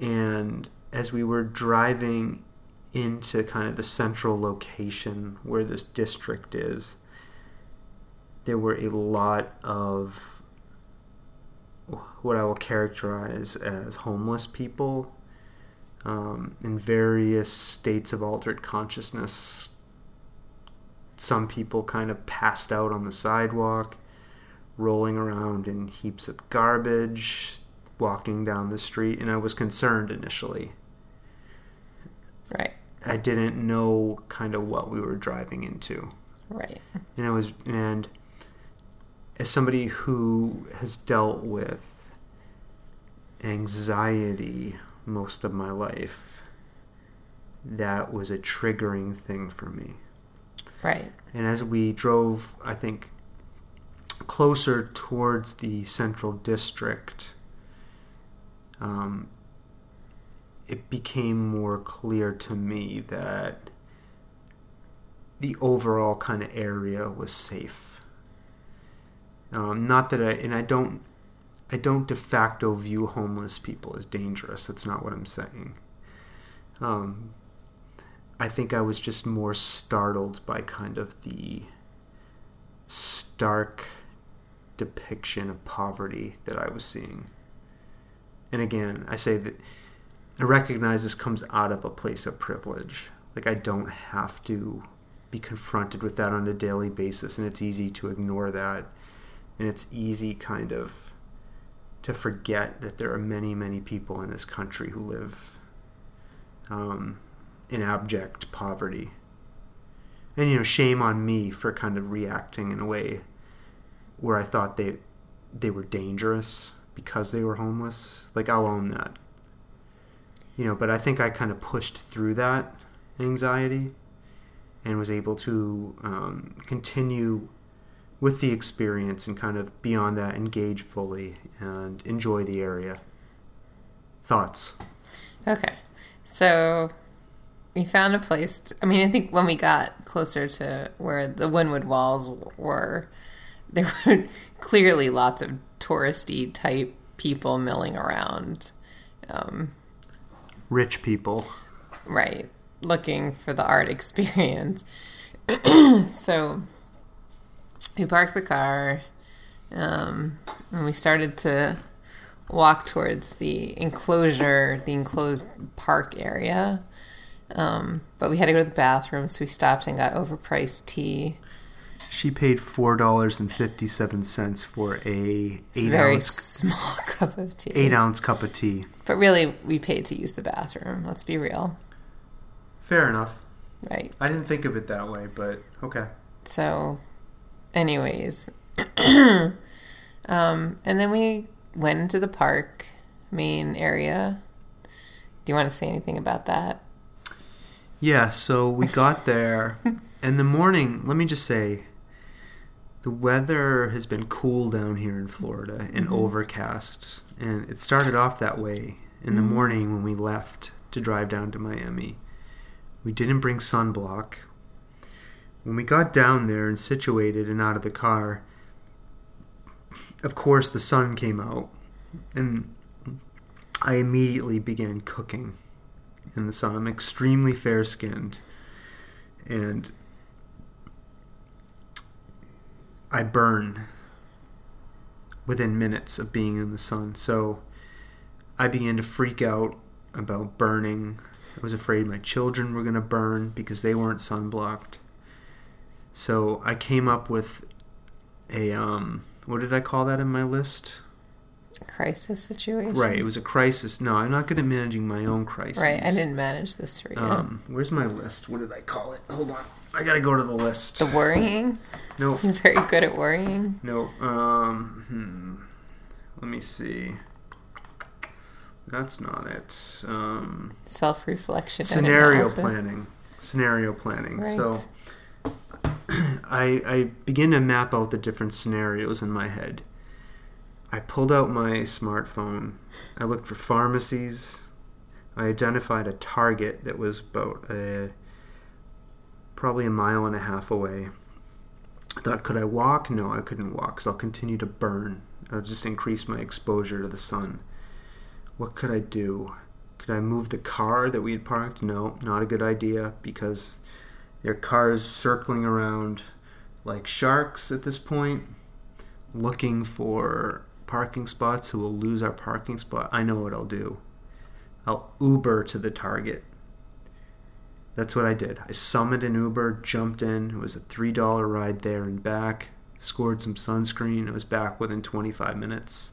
And as we were driving into kind of the central location where this district is, there were a lot of what I will characterize as homeless people um, in various states of altered consciousness. Some people kind of passed out on the sidewalk, rolling around in heaps of garbage, walking down the street, and I was concerned initially. Right. I didn't know kind of what we were driving into. Right. and I was and as somebody who has dealt with anxiety most of my life that was a triggering thing for me Right. and as we drove i think closer towards the central district um, it became more clear to me that the overall kind of area was safe. Um, not that I and I don't I don't de facto view homeless people as dangerous. That's not what I'm saying. Um, I think I was just more startled by kind of the stark depiction of poverty that I was seeing. And again, I say that I recognize this comes out of a place of privilege. Like I don't have to be confronted with that on a daily basis, and it's easy to ignore that. And it's easy kind of to forget that there are many, many people in this country who live um, in abject poverty. And you know, shame on me for kind of reacting in a way where I thought they they were dangerous because they were homeless. Like I'll own that. You know, but I think I kind of pushed through that anxiety and was able to um, continue with the experience and kind of beyond that engage fully and enjoy the area. Thoughts? Okay. So we found a place. To, I mean, I think when we got closer to where the Wynwood Walls were, <laughs> there were clearly lots of touristy type people milling around. Um, Rich people. right. Looking for the art <laughs> experience. <clears throat> so we parked the car um, and we started to walk towards the enclosure, the enclosed park area. Um, but we had to go to the bathroom, so we stopped and got overpriced tea. She paid four dollars and fifty seven cents for a It's eight very ounce small <laughs> cup of tea. eight ounce cup of tea. But really, we paid to use the bathroom. Let's be real, Fair enough. right? I didn't think of it that way, but okay. So, anyways, <clears throat> um, and then we went into the park main area. Do you want to say anything about that? Yeah, so we got there <laughs> in the morning. Let me just say, the weather has been cool down here in Florida and Mhm. overcast, and it started off that way in the Mhm. morning when we left to drive down to Miami. We didn't bring sunblock. When we got down there and situated and out of the car, of course the sun came out, and I immediately began cooking in the sun. I'm extremely fair skinned. And I burn within minutes of being in the sun. So I began to freak out about burning. I was afraid my children were going to burn because they weren't sunblocked. So I came up with a um what did I call that in my list? Crisis situation. Right, it was a crisis. No, I'm not good at managing my own crisis. Right. I didn't manage this for you. Um, where's my list? What did I call it? Hold on. I gotta go to the list. the worrying. No, You're very good at worrying. no. Um, hmm. Let me see. That's not it. Um, Self reflection. scenario planning. Scenario planning. Right. So <clears throat> I I begin to map out the different scenarios in my head. I pulled out my smartphone. I looked for pharmacies. I identified a Target that was about a, probably a mile and a half away. I thought, could I walk? No, I couldn't walk because I'll continue to burn. I'll just increase my exposure to the sun. What could I do? Could I move the car that we had parked? No, not a good idea because there are cars circling around like sharks at this point, looking for parking spots who will lose our parking spot. I know what I'll do. I'll Uber to the Target. That's what I did. I summoned an Uber, jumped in. It was a $3 ride there and back. Scored some sunscreen. It was back within 25 minutes.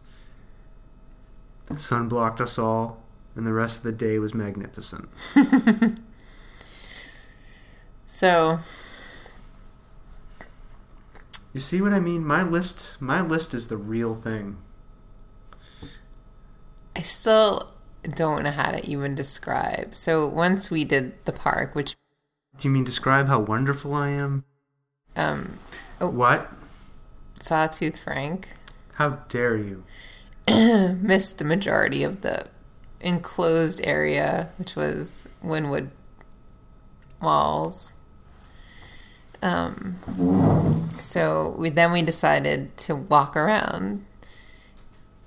Sun blocked us all, and the rest of the day was magnificent. <laughs> So You see what I mean? My list, my list is the real thing. I still don't know how to even describe. So once we did the park, which Do you mean describe how wonderful I am? um, Oh. What? Sawtooth Frank How dare you? <clears throat> missed the majority of the enclosed area, which was Wynwood Walls. Um, so we then we decided to walk around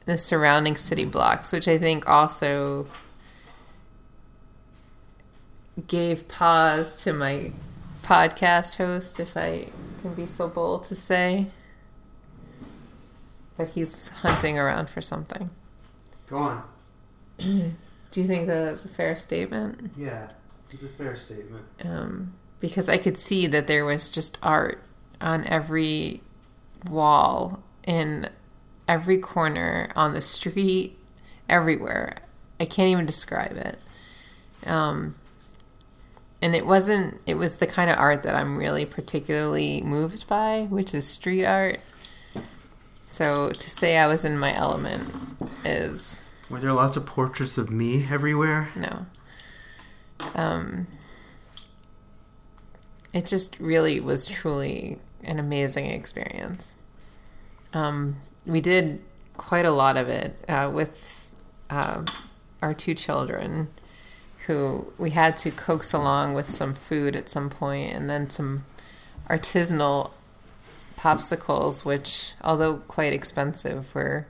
the surrounding city blocks, which I think also gave pause to my podcast host, if I can be so bold to say. But he's hunting around for something. Go on. <clears throat> Do you think that that's a fair statement? Yeah, it's a fair statement. Um, because I could see that there was just art on every wall, in every corner, on the street, everywhere. I can't even describe it. Um, and it wasn't, it was the kind of art that I'm really particularly moved by, which is street art. So to say I was in my element is Were there lots of portraits of me everywhere? no. Um, it just really was truly an amazing experience. Um, we did quite a lot of it uh, with uh, our two children, who we had to coax along with some food at some point, and then some artisanal popsicles, which, although quite expensive, were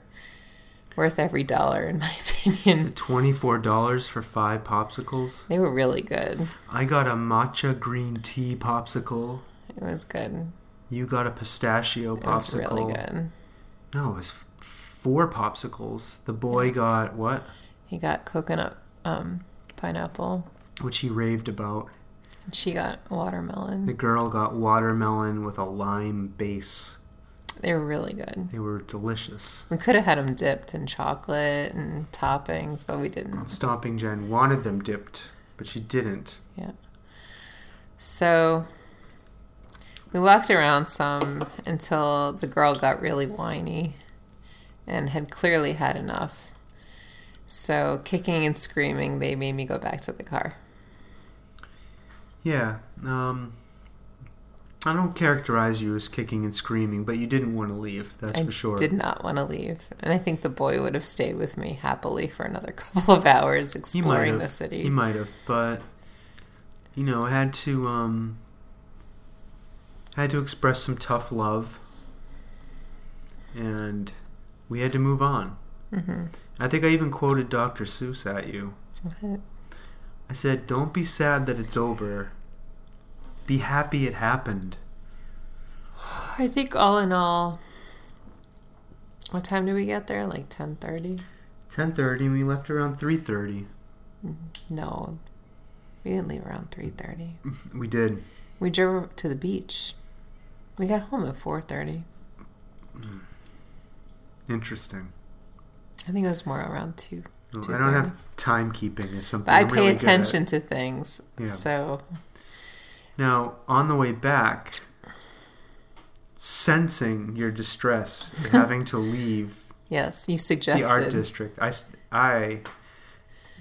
worth every dollar in my <laughs> opinion. Twenty-four dollars for five popsicles. They were really good. I got a matcha green tea popsicle. It was good. You got a pistachio popsicle. It was really good. No, it was four popsicles. The boy got what? He got coconut um, pineapple, Which he raved about. and she got watermelon. The girl got watermelon with a lime base. They were really good. They were delicious. We could have had them dipped in chocolate and toppings, but we didn't. Stomping Jen wanted them dipped, but she didn't. Yeah. So we walked around some until the girl got really whiny and had clearly had enough. So, kicking and screaming, they made me go back to the car. Yeah. Um, I don't characterize you as kicking and screaming, but you didn't want to leave. That's I for sure. I did not want to leave. And I think the boy would have stayed with me happily for another <laughs> couple of hours exploring the city. He might have, but you know, I had to um, had to express some tough love, and we had to move on. hmm I think I even quoted Dr. Seuss at you. What? I said, "Don't be sad that it's over. Be happy it happened." I think all in all, what time did we get there? Like ten thirty? Ten thirty, and we left around three thirty. Mm-hmm. No, we didn't leave around three thirty. Mm-hmm. We did. We drove to the beach. We got home at four thirty. Hmm. Interesting. I think it was more around two. Well, I don't have timekeeping as something But I I'm pay really attention to things, Yeah. so Now, on the way back, sensing your distress, <laughs> having to leave yes, you suggested the art district, i i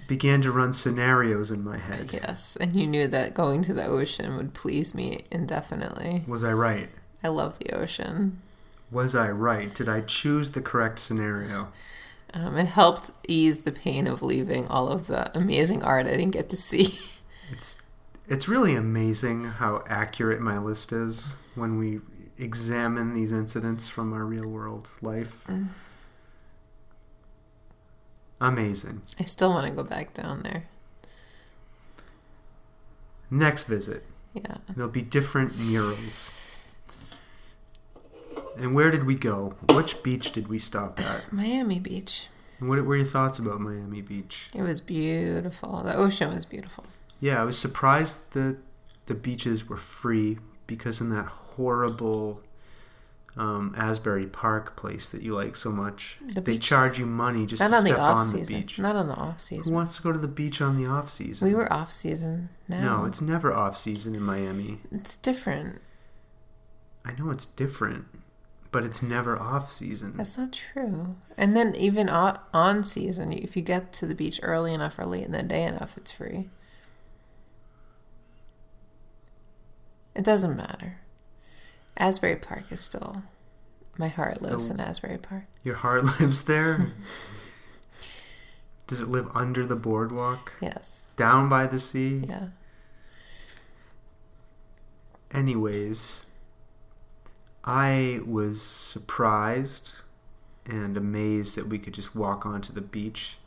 began to run scenarios in my head. Yes, and you knew that going to the ocean would please me indefinitely. Was I right? I love the ocean. Was I right? Did I choose the correct scenario? Um, it helped ease the pain of leaving all of the amazing art I didn't get to see. It's it's really amazing how accurate my list is when we examine these incidents from our real world life. Mm. Amazing. I still want to go back down there. Next visit. Yeah. There'll be different murals. And where did we go? Which beach did we stop at? <sighs> Miami Beach. What were your thoughts about Miami Beach? It was beautiful. The ocean was beautiful. Yeah, I was surprised that the beaches were free because in that horrible um, Asbury Park place that you like so much, The they beach charge you money just Not to on the step off on the season. beach. Not on the off season. Who wants to go to the beach on the off season? We were off season. Now No, it's never off season in Miami. it's different. I know it's different. but it's never off season. That's not true. And then even on season, if you get to the beach early enough or late in the day enough, it's free. It doesn't matter. Asbury Park is still. My heart lives in Asbury Park. Your heart <laughs> lives there. <laughs> Does it live under the boardwalk? Yes. Down by the sea? Yeah. Anyways, I was surprised and amazed that we could just walk onto the beach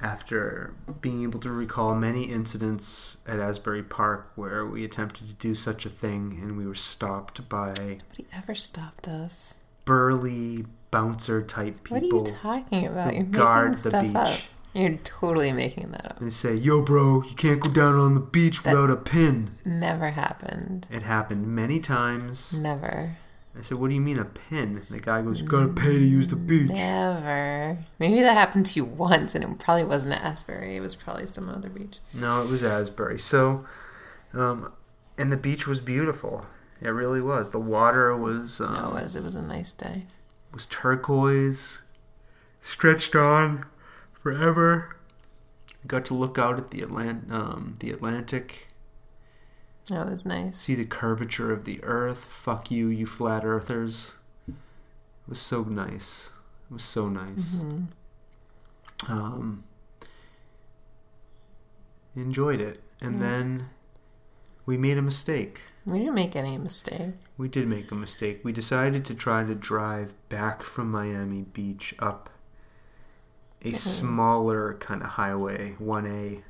after being able to recall many incidents at Asbury Park where we attempted to do such a thing and we were stopped by Nobody ever stopped us. burly bouncer type people. What are you talking about? You're guard making the stuff beach. up. You're totally making that up. and say, "Yo, bro, you can't go down on the beach That- without a pin." Never happened. It happened many times. Never. I said, "What do you mean a pin?" The guy goes, "You gotta pay to use the beach." Never. Maybe that happened to you once, and it probably wasn't at Asbury. It was probably some other beach. No, it was Asbury. So, um, and the beach was beautiful. It really was. The water was um, No, it was. It was a nice day. was turquoise, stretched on forever. Got to look out at the Atlant- um, the Atlantic, That was nice. see the curvature of the Earth. Fuck you, you flat earthers. It was so nice. It was so nice. hmm um, enjoyed it. And Yeah. then we made a mistake. We didn't make any mistake. We did make a mistake. We decided to try to drive back from Miami Beach up a smaller kind of highway, 1A,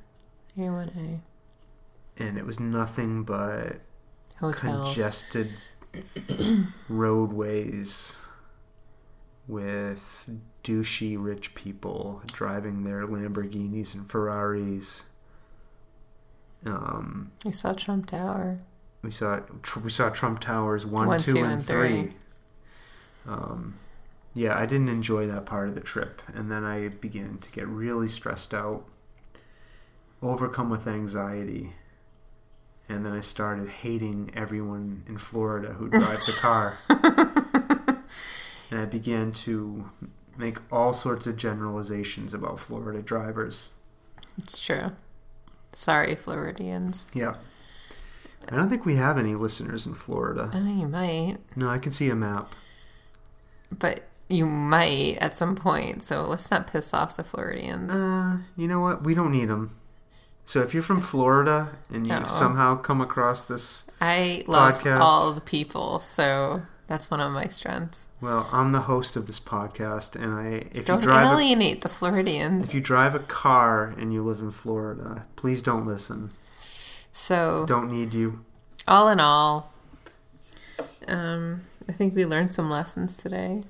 Here one A. and it was nothing but Hotels. congested <clears throat> roadways with douchey rich people driving their Lamborghinis and Ferraris. Um, We saw Trump Tower. we saw tr- we saw Trump Towers one, One, two, two, and and three. three. Um, yeah, I didn't enjoy that part of the trip, and then I began to get really stressed out, overcome with anxiety, and then I started hating everyone in Florida who <laughs> drives a car, and I began to make all sorts of generalizations about Florida drivers. It's true. Sorry, Floridians. Yeah. I don't think we have any listeners in Florida. Oh, you might, No, I can see a map. but you might at some point. So let's not piss off the Floridians. Uh, you know what? We don't need them. So if you're from Florida and you Oh. somehow come across this, I love podcast. all the people, so that's one of my strengths. well, I'm the host of this podcast, and I if Don't you drive a, alienate the Floridians. if you drive a car and you live in Florida, please don't listen. So, Don't need you. all in all, um, I think we learned some lessons today.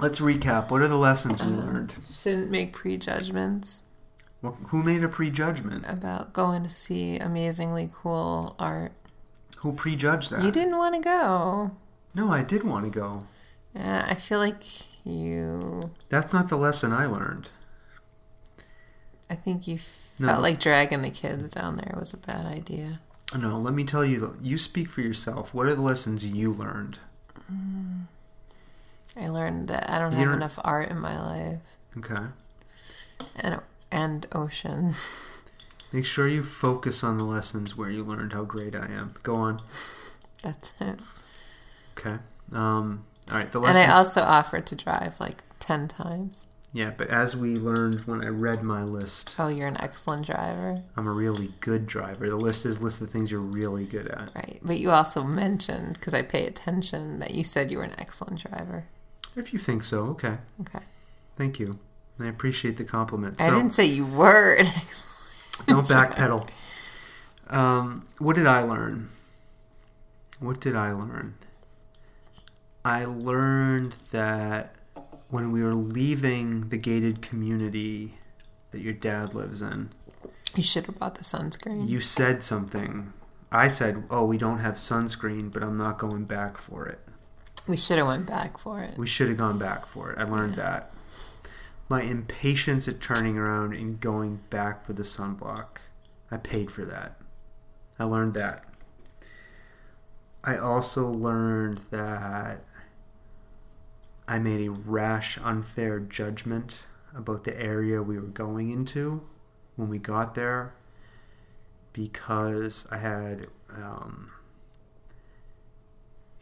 Let's recap. What are the lessons we Uh, learned? Shouldn't make prejudgments Wh- Who made a prejudgment? about going to see amazingly cool art. Who prejudged that? You didn't want to go. No, I did want to go. Yeah, I feel like you. That's not the lesson I learned. I think you No. felt like dragging the kids down there was a bad idea. No, let me tell you. You speak for yourself. What are the lessons you learned? Mm. I learned that I don't You have don't- enough art in my life, Okay. and and ocean. Make sure you focus on the lessons where you learned how great I am. Go on. That's it. Okay. Um, all right. The And. I also offered to drive like ten times. yeah, but as we learned when I read my list, Oh, you're an excellent driver, I'm a really good driver. The list is list of things you're really good at. right? But you also mentioned because I pay attention that you said you were an excellent driver. If you think so, okay. Okay, Thank you. I appreciate the compliment. I So, didn't say you were don't backpedal. Um, what did I learn? What did I learn? I learned that when we were leaving the gated community that your dad lives in, You should have bought the sunscreen. you said something. I said, "Oh, we don't have sunscreen, but I'm not going back for it." we should have went back for it. We should have gone back for it. I learned Yeah. that. My impatience at turning around and going back for the sunblock, I paid for that. I learned that. I also learned that I made a rash, unfair judgment about the area we were going into when we got there because I had um,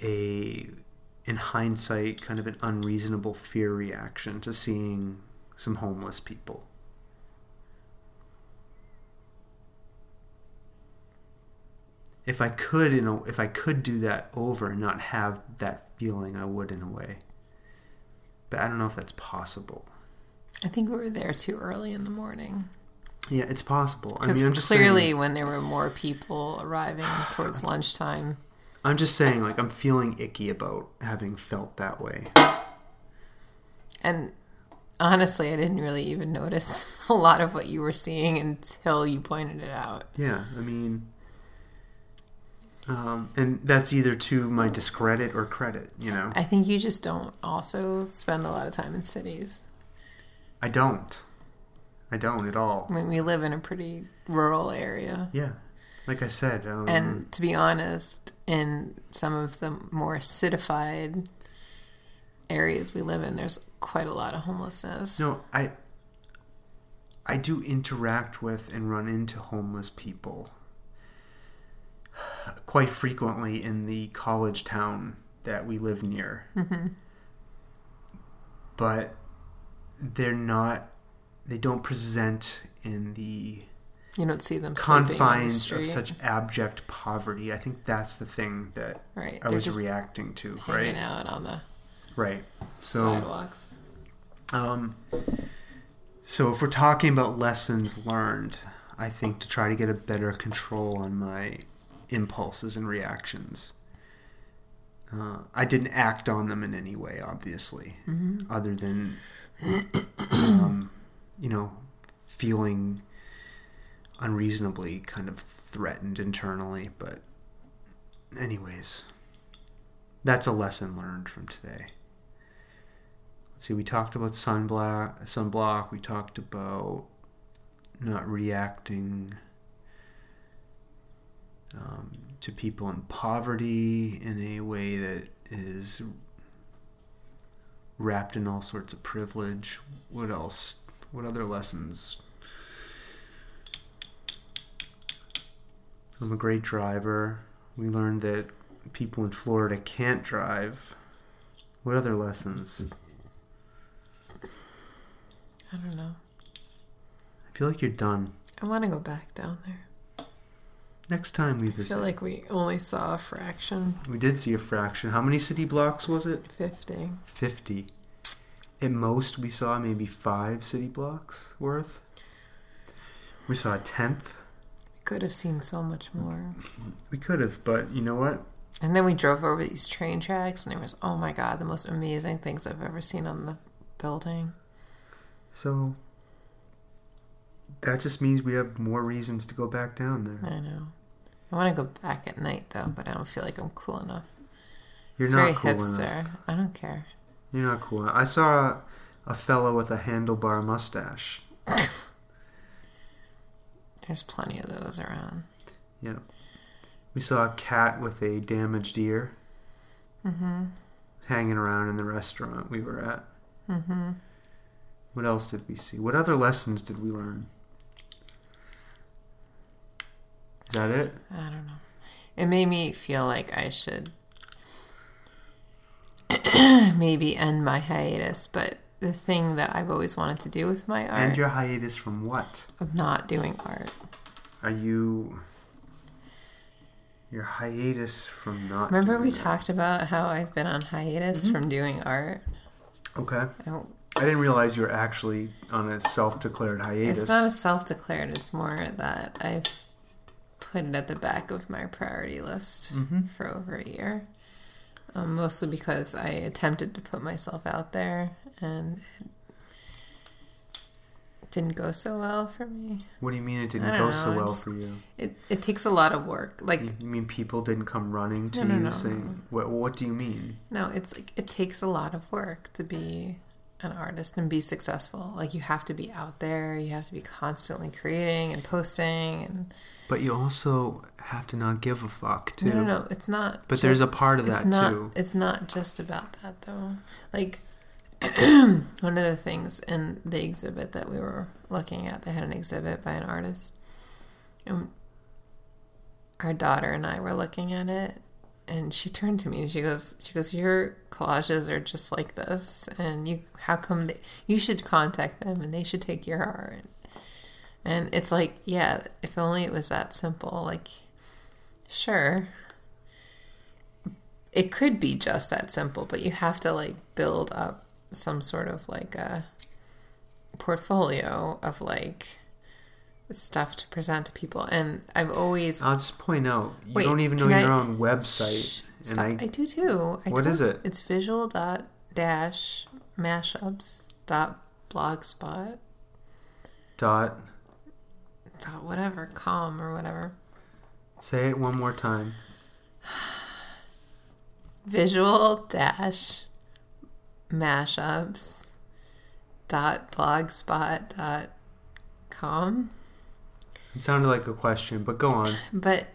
a, in hindsight, kind of an unreasonable fear reaction to seeing some homeless people. If I could, you know, if I could do that over and not have that feeling, I would in a way. But I don't know if that's possible. I think we were there too early in the morning. Yeah, it's possible. I mean, I'm just clearly, saying, when there were more people arriving towards <sighs> lunchtime, I'm just saying, like, I'm feeling icky about having felt that way. and honestly, I didn't really even notice <laughs> a lot of what you were seeing until you pointed it out. Yeah, I mean, um, and that's either to my discredit or credit. You know, I think you just don't also spend a lot of time in cities. I don't. I don't at all. I mean, we live in a pretty rural area. Yeah, like I said, um, And to be honest, in some of the more citified areas we live in, there's quite a lot of homelessness. no, I. I do interact with and run into homeless people quite frequently in the college town that we live near. hmm But they're not. They don't present in the You don't see them on the confines of such abject poverty. I think that's the thing that right? I They're was reacting to, hanging right? out on the Right. So, sidewalks. um, so if we're talking about lessons learned, I think to try to get a better control on my impulses and reactions. Uh, I didn't act on them in any way, obviously, hmm other than, um, you know, feeling unreasonably kind of threatened internally. But, anyways, that's a lesson learned from today. See, we talked about sunblock, sunblock. We talked about not reacting um, to people in poverty in a way that is wrapped in all sorts of privilege. What else? What other lessons? I'm a great driver. We learned that people in Florida can't drive. What other lessons? I don't know. I feel like you're done. I want to go back down there. Next time we I feel like we only saw a fraction, we did see a fraction. How many city blocks was it? fifty. 50. At most, we saw maybe five city blocks worth. We saw a tenth. We Could have seen so much more. We could have, but you know what? And then we drove over these train tracks, and it was oh my god, the most amazing things I've ever seen on the building. So that just means we have more reasons to go back down there. I know. I want to go back at night though, but I don't feel like I'm cool enough. You're it's not very cool hipster. enough. I don't care. You're not cool. I saw a, a fellow with a handlebar mustache. <coughs> There's plenty of those around. Yeah. We saw a cat with a damaged ear Mm-hmm. hanging around in the restaurant we were at. Mm-hmm. What else did we see? What other lessons did we learn? Is that it? I don't know. It made me feel like I should <clears throat> maybe end my hiatus, but the thing that I've always wanted to do with my art, And your hiatus from what? of not doing art. Are you your hiatus from not? Remember we that? talked about how I've been on hiatus mm-hmm. from doing art? Okay, I don't, I didn't realize you were actually on a self-declared hiatus. it's not a self-declared. It's more that I've put it at the back of my priority list Mhm. for over a year. Um, mostly because I attempted to put myself out there and it didn't go so well for me. What do you mean it didn't go know, so well just- for you? It it takes a lot of work. Like You mean people didn't come running to No, no, you no, saying. "What? What do you mean?" no, it's like it takes a lot of work to be an artist and be successful. Like you have to be out there, you have to be constantly creating and posting and But you also have to not give a fuck too. No, no, no. It's not. But ju- there's a part of it's that not. too. It's not just about that though. Like <clears throat> one of the things in the exhibit that we were looking at, they had an exhibit by an artist, and our daughter and I were looking at it, and she turned to me and she goes, "She goes, your collages are just like this, and you, how come they, you should contact them and they should take your art." And it's like, yeah, if only it was that simple. Like, sure, it could be just that simple, but you have to like build up some sort of like a portfolio of like stuff to present to people. And I've always I'll just point out you Wait, don't even know your I- own website, and I I do too. I What told- is it? It's visual dot dash mashups dot blogspot dot dot whatever com or whatever say it one more time. <sighs> visual dash mashups dot blogspot dot com It sounded like a question, but go on. but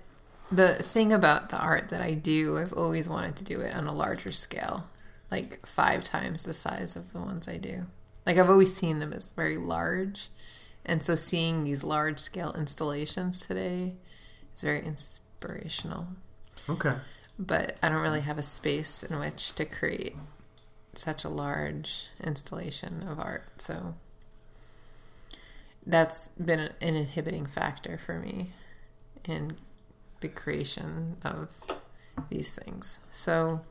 the thing about the art that i do i've always wanted to do it on a larger scale like five times the size of the ones i do like i've always seen them as very large and so seeing these large scale installations today is very inspirational Okay. but I don't really have a space in which to create such a large installation of art. So that's been an inhibiting factor for me in the creation of these things. So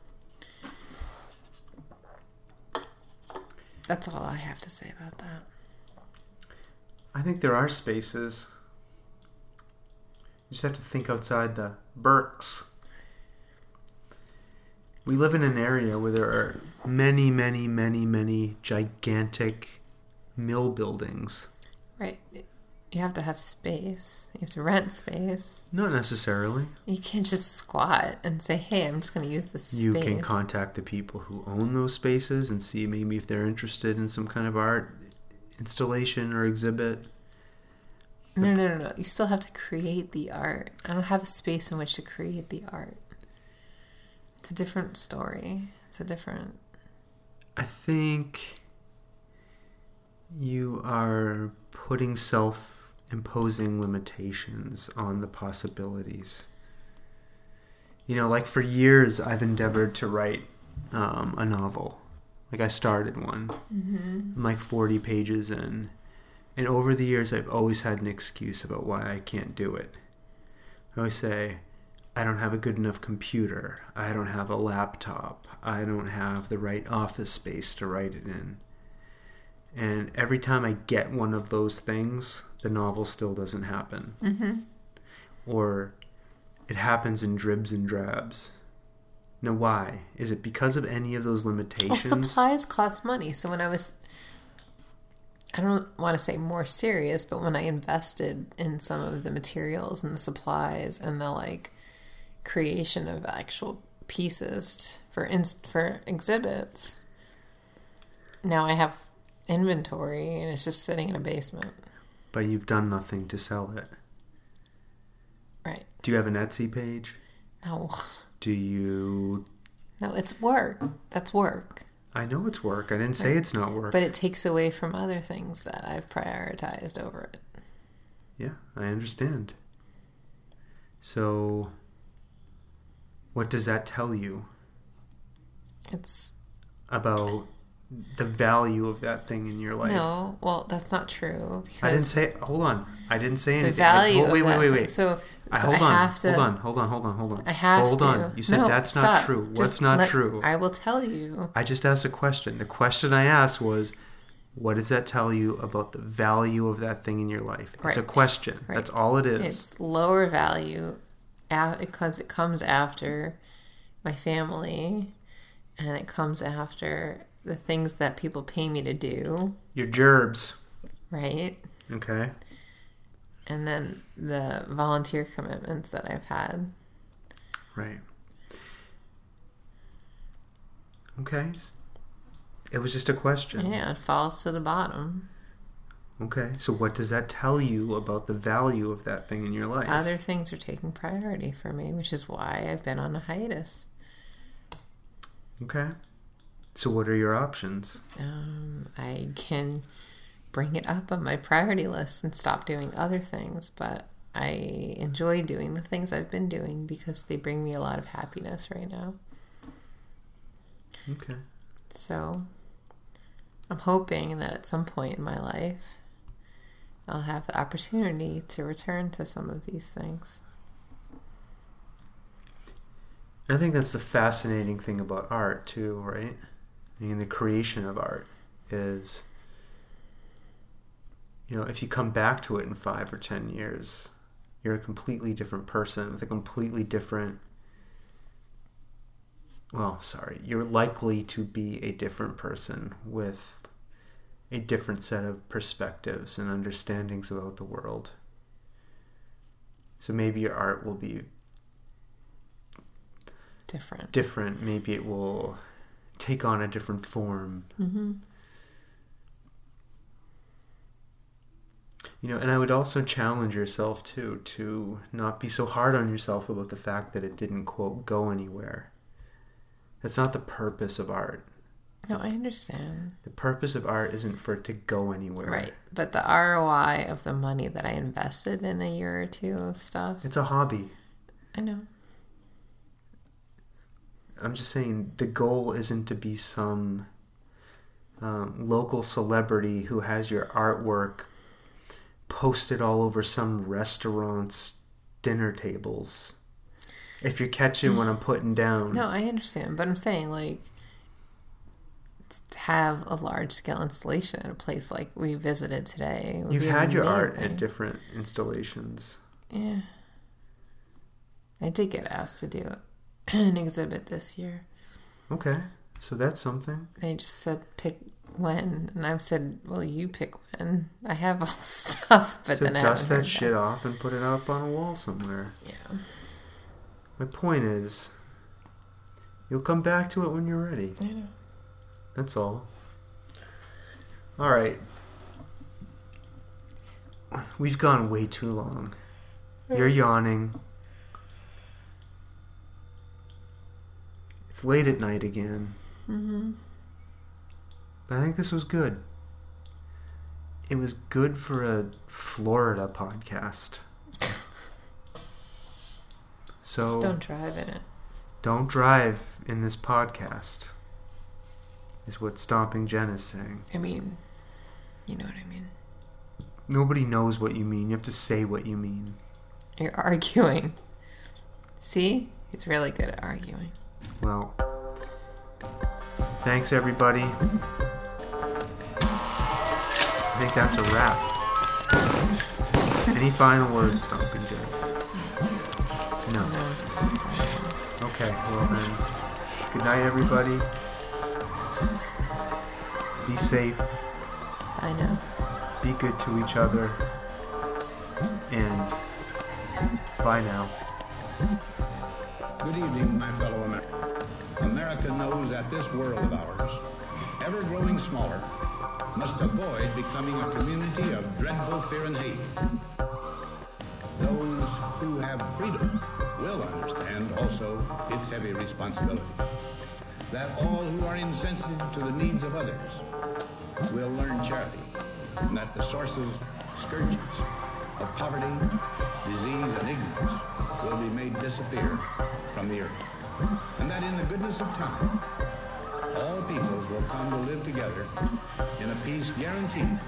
that's all I have to say about that. I think there are spaces. You just have to think outside the Berks. We live in an area where there are many, many, many, many gigantic mill buildings. Right. You have to have space. You have to rent space. Not necessarily. You can't just squat and say, "Hey, I'm just going to use this You space." You can contact the people who own those spaces and see maybe if they're interested in some kind of art installation or exhibit. No, no, no, no. You still have to create the art. I don't have a space in which to create the art. It's a different story. It's a different. I think you are putting self imposing limitations on the possibilities. You know, like for years, I've endeavored to write um, a novel. Like I started one, I'm like 40 pages in. And over the years, I've always had an excuse about why I can't do it. I always say, I don't have a good enough computer. I don't have a laptop. I don't have the right office space to write it in. And every time I get one of those things, the novel still doesn't happen. Mm-hmm. Or it happens in dribs and drabs. Now, why? Is it because of any of those limitations? Well, supplies cost money. So when I was, I don't want to say more serious, but when I invested in some of the materials and the supplies and the like creation of actual pieces for inst- for exhibits, now I have inventory and it's just sitting in a basement. But you've done nothing to sell it. Right. Do you have an Etsy page? No, Do you. no, it's work. That's work. I know it's work. I didn't say it's not work. But it takes away from other things that I've prioritized over it. Yeah, I understand. So, what does that tell you It's about the value of that thing in your life? no, well, that's not true because I didn't say. Hold on. I didn't say anything. the value I, wait, wait, wait, thing- wait. So, I, hold I on. have to. Hold on. Hold on. Hold on. Hold on. I have hold to. on. You said No, that's stop. not true. What's Just not let- true? I will tell you. I just asked a question. The question I asked was, what does that tell you about the value of that thing in your life? It's a question. Right. That's all it is. It's lower value because it comes after my family and it comes after the things that people pay me to do, Your gerbs. right? Okay. And then the volunteer commitments that I've had. Right. Okay. It was just a question. Yeah, it falls to the bottom. Okay, so what does that tell you about the value of that thing in your life? Other things are taking priority for me, which is why I've been on a hiatus. Okay. So what are your options? Um, I can bring it up on my priority list and stop doing other things, but I enjoy doing the things I've been doing because they bring me a lot of happiness right now. Okay. So I'm hoping that at some point in my life, I'll have the opportunity to return to some of these things. I think that's the fascinating thing about art too, right? I mean, the creation of art is, you know, if you come back to it in five or ten years, you're a completely different person with a completely different. Well, sorry, you're likely to be a different person with a different set of perspectives and understandings about the world. So maybe your art will be Different. different. Maybe it will take on a different form. Mm-hmm. You know, and I would also challenge yourself too to not be so hard on yourself about the fact that it didn't quote go anywhere. That's not the purpose of art. No, I understand. The purpose of art isn't for it to go anywhere. Right. But the ROI of the money that I invested in a year or two of stuff, It's a hobby. I know. I'm just saying the goal isn't to be some um, local celebrity who has your artwork posted all over some restaurant's dinner tables. If you're catching what I'm putting down, No, I understand. But I'm saying, like, to have a large scale installation at a place like we visited today. would you've had your art at different installations. Yeah. I did get asked to do <clears throat> an exhibit this year. Okay, so that's something. They just said pick when, and I've said, well, you pick when. I have all <laughs> the stuff, but so then I dust haven't that shit off and put it up on a wall somewhere. Yeah. My point is, you'll come back to it when you're ready. I know. That's all. All right. We've gone way too long. You're yawning. It's late at night again. Mm-hmm. But I think this was good. It was good for a Florida podcast. <laughs> So Just don't drive in it. don't drive in this podcast. Is what Stomping Jen is saying. I mean, you know what I mean. Nobody knows what you mean. You have to say what you mean. You're arguing. See? He's really good at arguing. Well, thanks everybody. I think that's a wrap. Any final words, Stomping Jen? No. Okay, well then, good night everybody. Be safe, I know. be good to each other, and bye now. Good evening, my fellow Americans. America knows that this world of ours, ever growing smaller, must avoid becoming a community of dreadful fear and hate. Those who have freedom will understand also its heavy responsibility. That all who are insensitive to the needs of others will learn charity, and that the sources, scourges of poverty, disease, and ignorance will be made disappear from the earth. And that in the goodness of time, all peoples will come to live together in a peace guaranteed